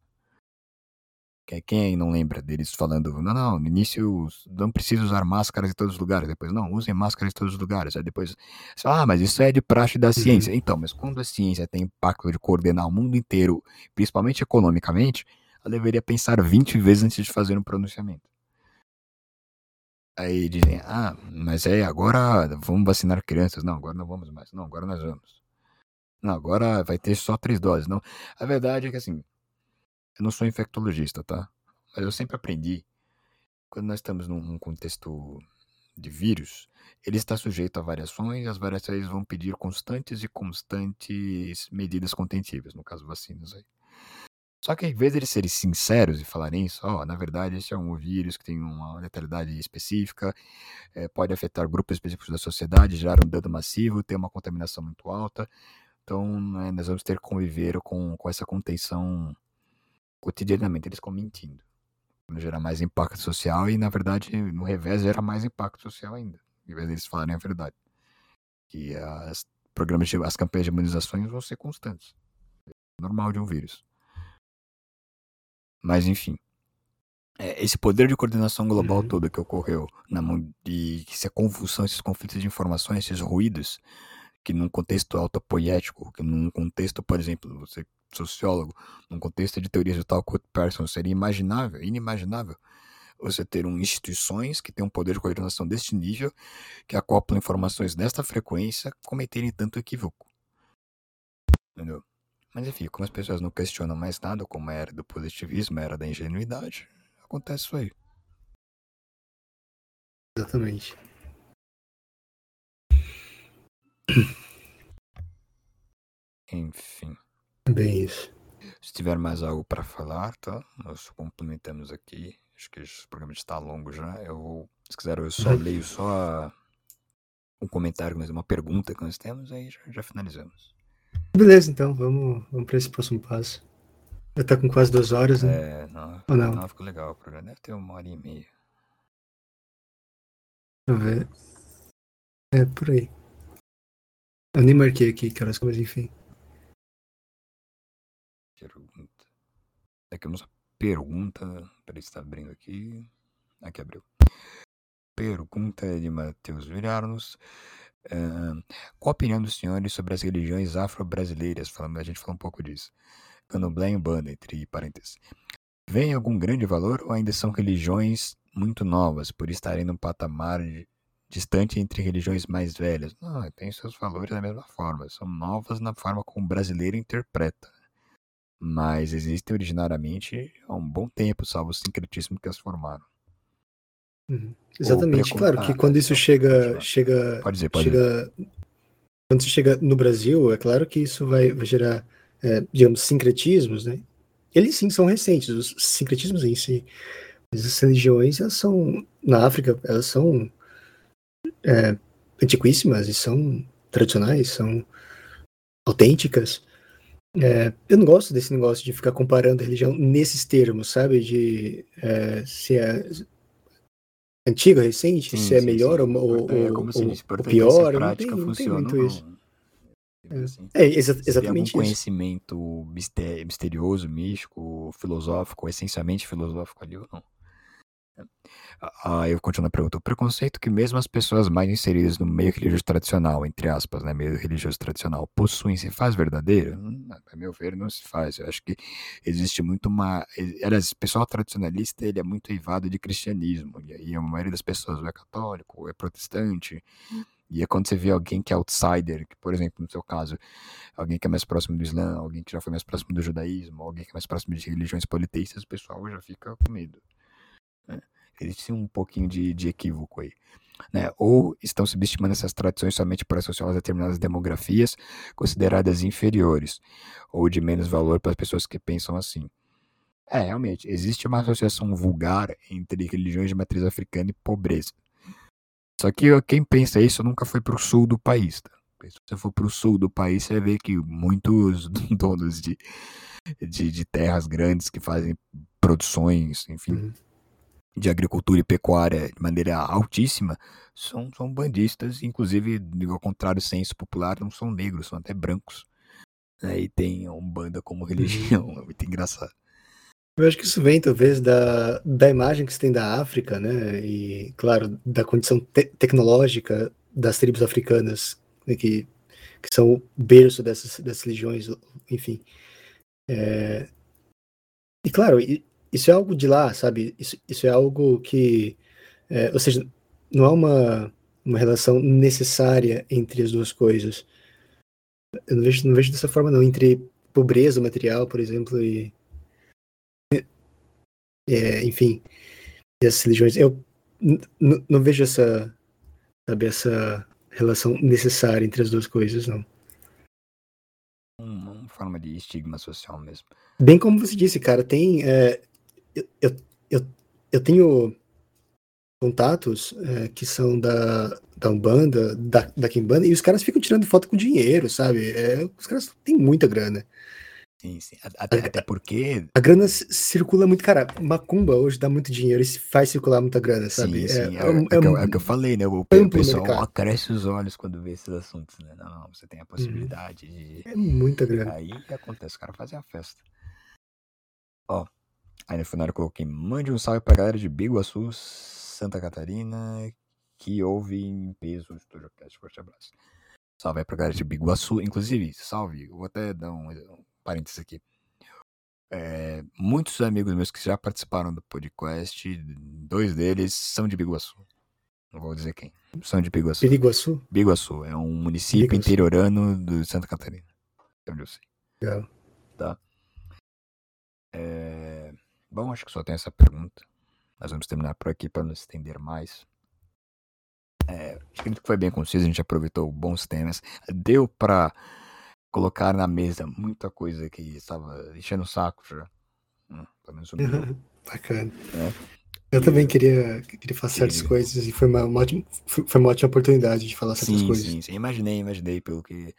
Quem não lembra deles falando, não, não, no início não precisa usar máscaras em todos os lugares, depois, não, usem máscaras em todos os lugares, aí depois, ah, mas isso é de praxe da ciência. Uhum. Então, mas quando a ciência tem impacto de coordenar o mundo inteiro, principalmente economicamente, ela deveria pensar 20 vezes antes de fazer um pronunciamento. Aí dizem, ah, mas é, agora vamos vacinar crianças. Não, agora não vamos mais. Não, agora nós vamos. Não, agora vai ter só três doses. Não, a verdade é que assim, eu não sou infectologista, tá? Mas eu sempre aprendi, quando nós estamos num contexto de vírus, ele está sujeito a variações, as variações vão pedir constantes e constantes medidas contentivas, no caso vacinas aí. Só que, em vez de eles serem sinceros e falarem isso, ó, na verdade, esse é um vírus que tem uma letalidade específica, é, pode afetar grupos específicos da sociedade, gerar um dano massivo, ter uma contaminação muito alta. Então, né, nós vamos ter que conviver com, com essa contenção cotidianamente eles ficam mentindo. Gera mais impacto social e, na verdade, no revés, gera mais impacto social ainda, em vez deles falarem a verdade. Que as programas de, as campanhas de imunizações vão ser constantes. Normal de um vírus. Mas, enfim. É, esse poder de coordenação global uhum. todo que ocorreu na mão de essa convulsão, esses conflitos de informações, esses ruídos, que num contexto autopoético, que num contexto, por exemplo, você sociólogo, num contexto de teorias de tal person, seria imaginável, inimaginável, você ter um, instituições que têm um poder de coordenação deste nível, que acoplam informações desta frequência, cometerem tanto equívoco. Entendeu? Mas enfim, como as pessoas não questionam mais nada, como era do positivismo, era da ingenuidade, acontece isso aí. Exatamente. [COUGHS] Enfim. Bem isso. Se tiver mais algo para falar, tá? Nós complementamos aqui. Acho que esse programa está longo já. Eu vou, se quiser, eu só leio só um comentário, uma pergunta que nós temos, aí já, já finalizamos. Beleza, então, vamos, vamos para esse próximo passo. Já tá com quase duas horas, né? É, não, Ou não? não ficou legal o programa. Deve ter uma hora e meia. Deixa eu ver. É, por aí. Eu nem marquei aqui, cara, mas enfim. Pergunta. Aqui uma pergunta. Peraí, está abrindo aqui. Aqui abriu. Pergunta de Matheus Vilharnos. Qual a opinião dos senhores sobre as religiões afro-brasileiras? A gente falou um pouco disso. Candomblé e Umbanda, entre parênteses. Vem algum grande valor ou ainda são religiões muito novas, por estarem num patamar de, distante entre religiões mais velhas? Não, tem seus valores da mesma forma. São novas na forma como o brasileiro interpreta mas existem originariamente há um bom tempo, salvo o sincretismo que as formaram. Uhum. Exatamente, claro que quando isso chega, chega, pode dizer, pode chega, dizer. quando isso chega no Brasil, é claro que isso vai, vai gerar, é, digamos, sincretismos, né? Eles sim são recentes, os sincretismos em si, mas as religiões, elas são na África, elas são é, antiquíssimas e são tradicionais, são autênticas. É, eu não gosto desse negócio de ficar comparando a religião nesses termos, sabe? De é, se é antiga, recente, sim, se é sim, melhor sim. ou, é, ou, ou, disse, ou pior. Não tem, não tem muito isso. É, assim, é exa exatamente algum conhecimento misterioso, místico, filosófico, essencialmente filosófico ali ou não? Ah, eu continuo a pergunta. O preconceito que mesmo as pessoas mais inseridas no meio religioso tradicional, entre aspas, né, meio religioso tradicional, possuem, se faz verdadeiro? Hum, a meu ver, não se faz. Eu acho que existe muito uma... O pessoal tradicionalista, ele é muito eivado de cristianismo. E aí a maioria das pessoas é católico, é protestante. E é quando você vê alguém que é outsider, que, por exemplo, no seu caso, alguém que é mais próximo do Islã, alguém que já foi mais próximo do judaísmo, alguém que é mais próximo de religiões politeístas, o pessoal já fica com medo. Né? Existe um pouquinho de, de equívoco aí. Né? Ou estão subestimando essas tradições somente por associá-las a determinadas demografias consideradas inferiores, ou de menos valor para as pessoas que pensam assim. É, realmente, existe uma associação vulgar entre religiões de matriz africana e pobreza. Só que quem pensa isso nunca foi para o sul do país. Tá? Se você for para o sul do país, você vê que muitos [LAUGHS] donos de, de, de terras grandes que fazem produções, enfim, uhum de agricultura e pecuária de maneira altíssima são, são bandistas, inclusive, ao contrário do senso popular, não são negros, são até brancos. Né? E tem a Umbanda como religião, [LAUGHS] é muito engraçado. Eu acho que isso vem, talvez, da, da imagem que se tem da África, né? E, claro, da condição te tecnológica das tribos africanas, né? que, que são o berço dessas, dessas religiões, enfim. É... E, claro, isso é algo de lá, sabe? Isso, isso é algo que, é, ou seja, não há uma, uma relação necessária entre as duas coisas. Eu não vejo, não vejo dessa forma, não. Entre pobreza material, por exemplo, e. É, enfim, essas religiões. Eu não vejo essa, sabe, essa relação necessária entre as duas coisas, não. Uma forma de estigma social mesmo. Bem como você disse, cara, tem. É, eu, eu, eu tenho contatos é, que são da, da Umbanda, da, da Kimbanda, e os caras ficam tirando foto com dinheiro, sabe? É, os caras têm muita grana. Sim, sim. Até, a, até porque. A grana circula muito, cara. Macumba hoje dá muito dinheiro e faz circular muita grana, sabe? Sim, sim. É, é, é, é, é, o que eu falei, né? O, o pessoal ó, cresce os olhos quando vê esses assuntos, né? Não, não, você tem a possibilidade hum. de. É muita grana. Aí acontece, os caras fazem a festa. Ó, Aí no final eu coloquei: mande um salve pra galera de Biguaçu, Santa Catarina, que ouve em peso o StudioCast. Forte abraço. Salve aí pra galera de Biguaçu. Inclusive, salve, vou até dar um, um parênteses aqui. É, muitos amigos meus que já participaram do podcast, dois deles são de Biguaçu. Não vou dizer quem. São de Biguaçu. Biguaçu? Biguaçu. É um município Biguaçu. interiorano do Santa Catarina. Onde eu sei. Legal. Tá? É... Bom, acho que só tem essa pergunta. Nós vamos terminar por aqui para não estender mais. É, acredito que foi bem conciso, a gente aproveitou bons temas. Deu para colocar na mesa muita coisa que estava enchendo o saco já. Hum, pelo menos o meu. Bacana. É. Eu também queria, queria falar certas Queria. coisas e foi uma, uma ótima, foi uma ótima oportunidade de falar certas Sim, coisas. sim, sim. Imaginei, imaginei, pelo que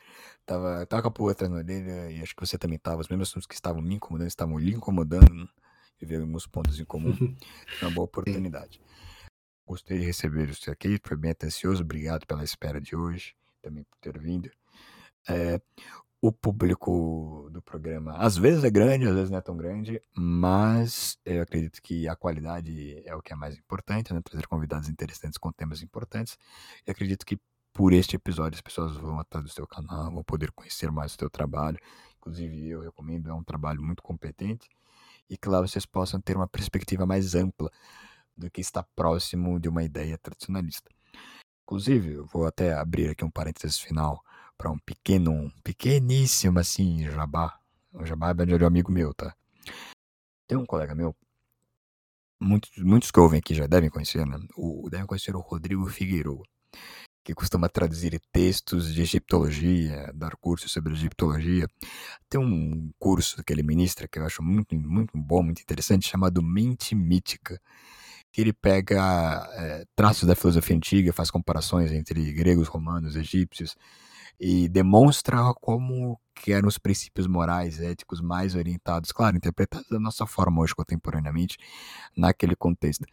tava, tava com a pulga atrás na orelha e acho que você também tava. Os mesmos assuntos que estavam me incomodando estavam lhe incomodando. Alguns pontos em comum. [LAUGHS] Foi uma boa oportunidade. Gostei de receber você aqui, foi bem atencioso. Obrigado pela espera de hoje, também por ter vindo. É, o público do programa às vezes é grande, às vezes não é tão grande, mas eu acredito que a qualidade é o que é mais importante, né? Trazer convidados interessantes com temas importantes. E acredito que por este episódio as pessoas vão atrás do seu canal, vão poder conhecer mais o seu trabalho. Inclusive eu recomendo, é um trabalho muito competente e que lá vocês possam ter uma perspectiva mais ampla do que está próximo de uma ideia tradicionalista. Inclusive, eu vou até abrir aqui um parênteses final para um pequeno, um pequeníssimo assim, jabá. O jabá é de um amigo meu, tá? Tem um colega meu, muitos, muitos que ouvem aqui já devem conhecer, né? O, devem conhecer o Rodrigo Figueiredo, que costuma traduzir textos de egiptologia, dar cursos sobre egiptologia. Tem um curso que ele ministra que eu acho muito, muito bom, muito interessante, chamado Mente Mítica que ele pega é, traços da filosofia antiga, faz comparações entre gregos, romanos, egípcios e demonstra como que eram os princípios morais, éticos mais orientados, claro, interpretados da nossa forma hoje contemporaneamente naquele contexto.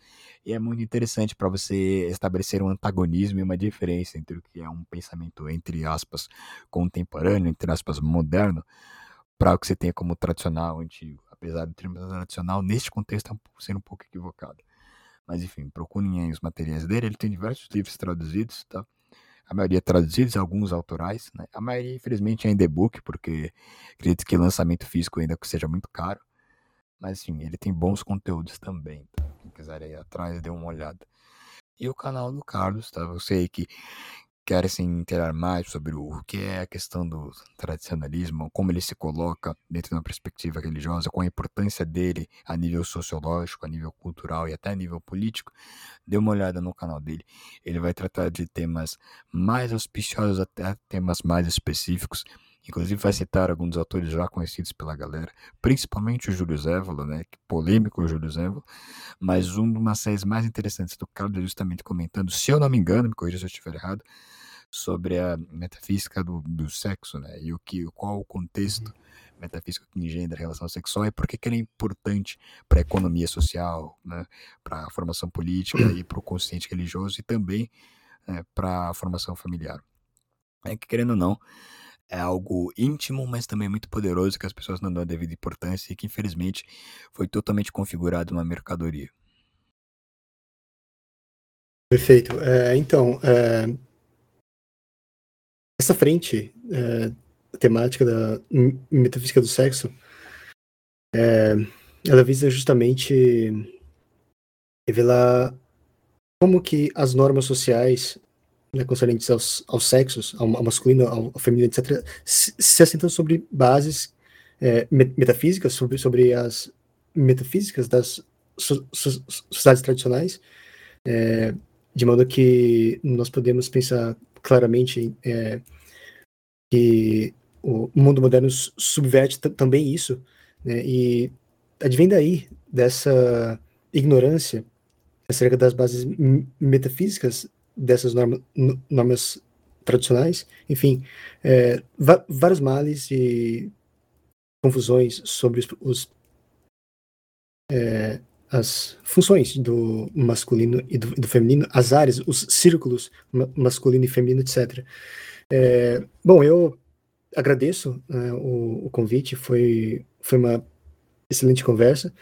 E é muito interessante para você estabelecer um antagonismo e uma diferença entre o que é um pensamento entre aspas contemporâneo, entre aspas moderno, para o que você tem como tradicional antigo, apesar do termo tradicional neste contexto ser um pouco equivocado. Mas enfim, procurem aí os materiais dele. Ele tem diversos livros traduzidos, tá? A maioria traduzidos, alguns autorais, né? A maioria, infelizmente, é em e-book, porque acredito que lançamento físico ainda seja muito caro. Mas enfim, ele tem bons conteúdos também, tá? Quem quiser ir atrás, dê uma olhada. E o canal do Carlos, tá? Você aí que quer se inteirar mais sobre o que é a questão do tradicionalismo, como ele se coloca dentro de uma perspectiva religiosa, qual a importância dele a nível sociológico, a nível cultural e até a nível político, dê uma olhada no canal dele. Ele vai tratar de temas mais auspiciosos até temas mais específicos. Inclusive vai citar alguns autores já conhecidos pela galera, principalmente o Júlio Zévola, né, que polêmico o Júlio Zévola, mas uma das séries mais interessantes do Carlos é justamente comentando, se eu não me engano, me corrija se eu estiver errado, sobre a metafísica do, do sexo, né? E o que, qual o contexto metafísico que engendra a relação sexual e por que, que ela é importante para a economia social, né? Para a formação política e para o consciente religioso e também né, para a formação familiar. É que querendo ou não, é algo íntimo, mas também muito poderoso que as pessoas não dão a devida importância e que infelizmente foi totalmente configurado uma mercadoria. Perfeito. É, então, é, essa frente é, temática da metafísica do sexo, é, ela visa justamente revelar como que as normas sociais né, concernentes aos, aos sexos, ao, ao masculino, ao, ao, feminino, etc., se, se assentam sobre bases é, metafísicas, sobre, sobre as metafísicas das so, so, sociedades tradicionais, é, de modo que nós podemos pensar claramente é, que o mundo moderno subverte também isso, né, e advém daí dessa ignorância acerca das bases metafísicas dessas norma, normas tradicionais, enfim, é, vários males e confusões sobre os, os é, as funções do masculino e do, do, feminino, as áreas, os círculos masculino e feminino, etc. É, bom, eu agradeço né, o, o, convite, foi, foi uma excelente conversa.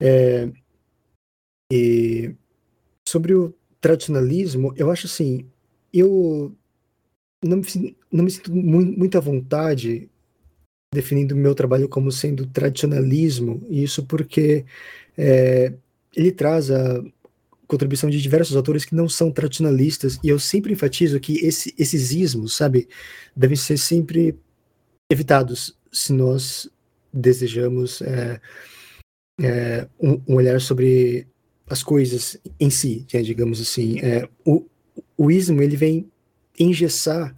É, e sobre o tradicionalismo, eu acho assim, eu não me, não me sinto à vontade definindo o meu trabalho como sendo tradicionalismo, isso porque é, ele traz a contribuição de diversos autores que não são tradicionalistas, e eu sempre enfatizo que esse, esses ismos, sabe, devem ser sempre evitados se nós desejamos é, é, um, um, olhar sobre as coisas em si, né, digamos assim. É, o, o ismo ele vem engessar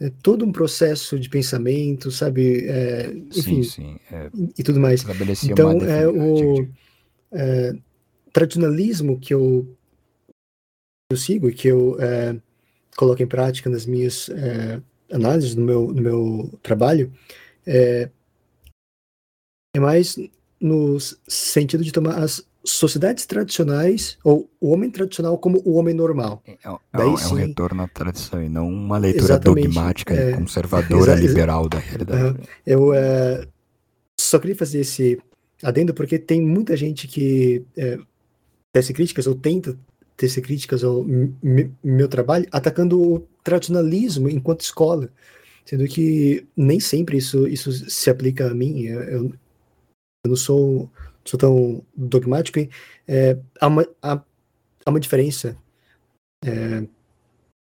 é, todo um processo de pensamento, sabe? É, enfim, sim, sim, é. e tudo mais. Então, é, o é, tradicionalismo que eu, eu sigo e que eu é, coloco em prática nas minhas é, análises, no meu, no meu trabalho, é, é mais no sentido de tomar as sociedades tradicionais, ou o homem tradicional como o homem normal. É, é, Daí, é um, sim, retorno à tradição e não uma leitura dogmática e é, conservadora liberal da realidade. Eu uh, só queria fazer esse adendo porque tem muita gente que uh, tece críticas ou tenta tecer críticas ao meu trabalho atacando o tradicionalismo enquanto escola, sendo que nem sempre isso, isso se aplica a mim. Eu, eu não sou sou tão dogmático, é, há, uma, há, há uma diferença é,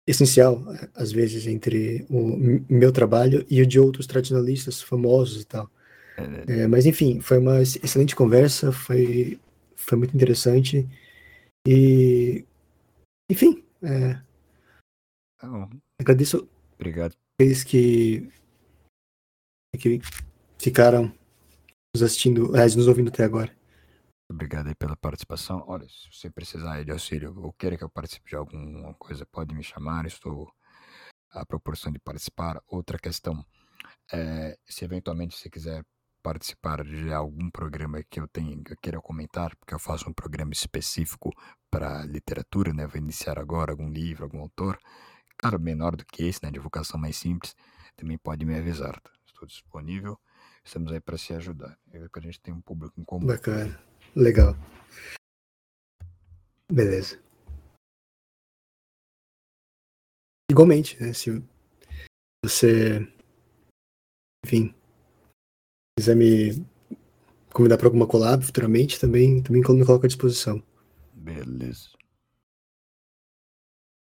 essencial, às vezes, entre o meu trabalho e o de outros tradicionalistas famosos e tal. É, é mas, enfim, foi uma excelente conversa, foi, foi muito interessante. E, enfim, é, oh. agradeço Obrigado. aqueles que, que ficaram nos assistindo, aliás, nos ouvindo até agora. Obrigado aí pela participação. Olha, se você precisar de auxílio ou queira que eu participe de alguma coisa, pode me chamar, estou à proporção de participar. Outra questão, é, se eventualmente você quiser participar de algum programa que eu tenha, que eu queira comentar, porque eu faço um programa específico para literatura, né? Vou iniciar agora algum livro, algum autor, claro, menor do que esse, né? Divulgação mais simples, também pode me avisar? Estou disponível. Estamos aí para se ajudar. Eu que a gente tem um público em comum. Bacana. Legal. Beleza. Igualmente, né? Se você, enfim, quiser me convidar para alguma collab futuramente, também, também me coloco à disposição. Beleza.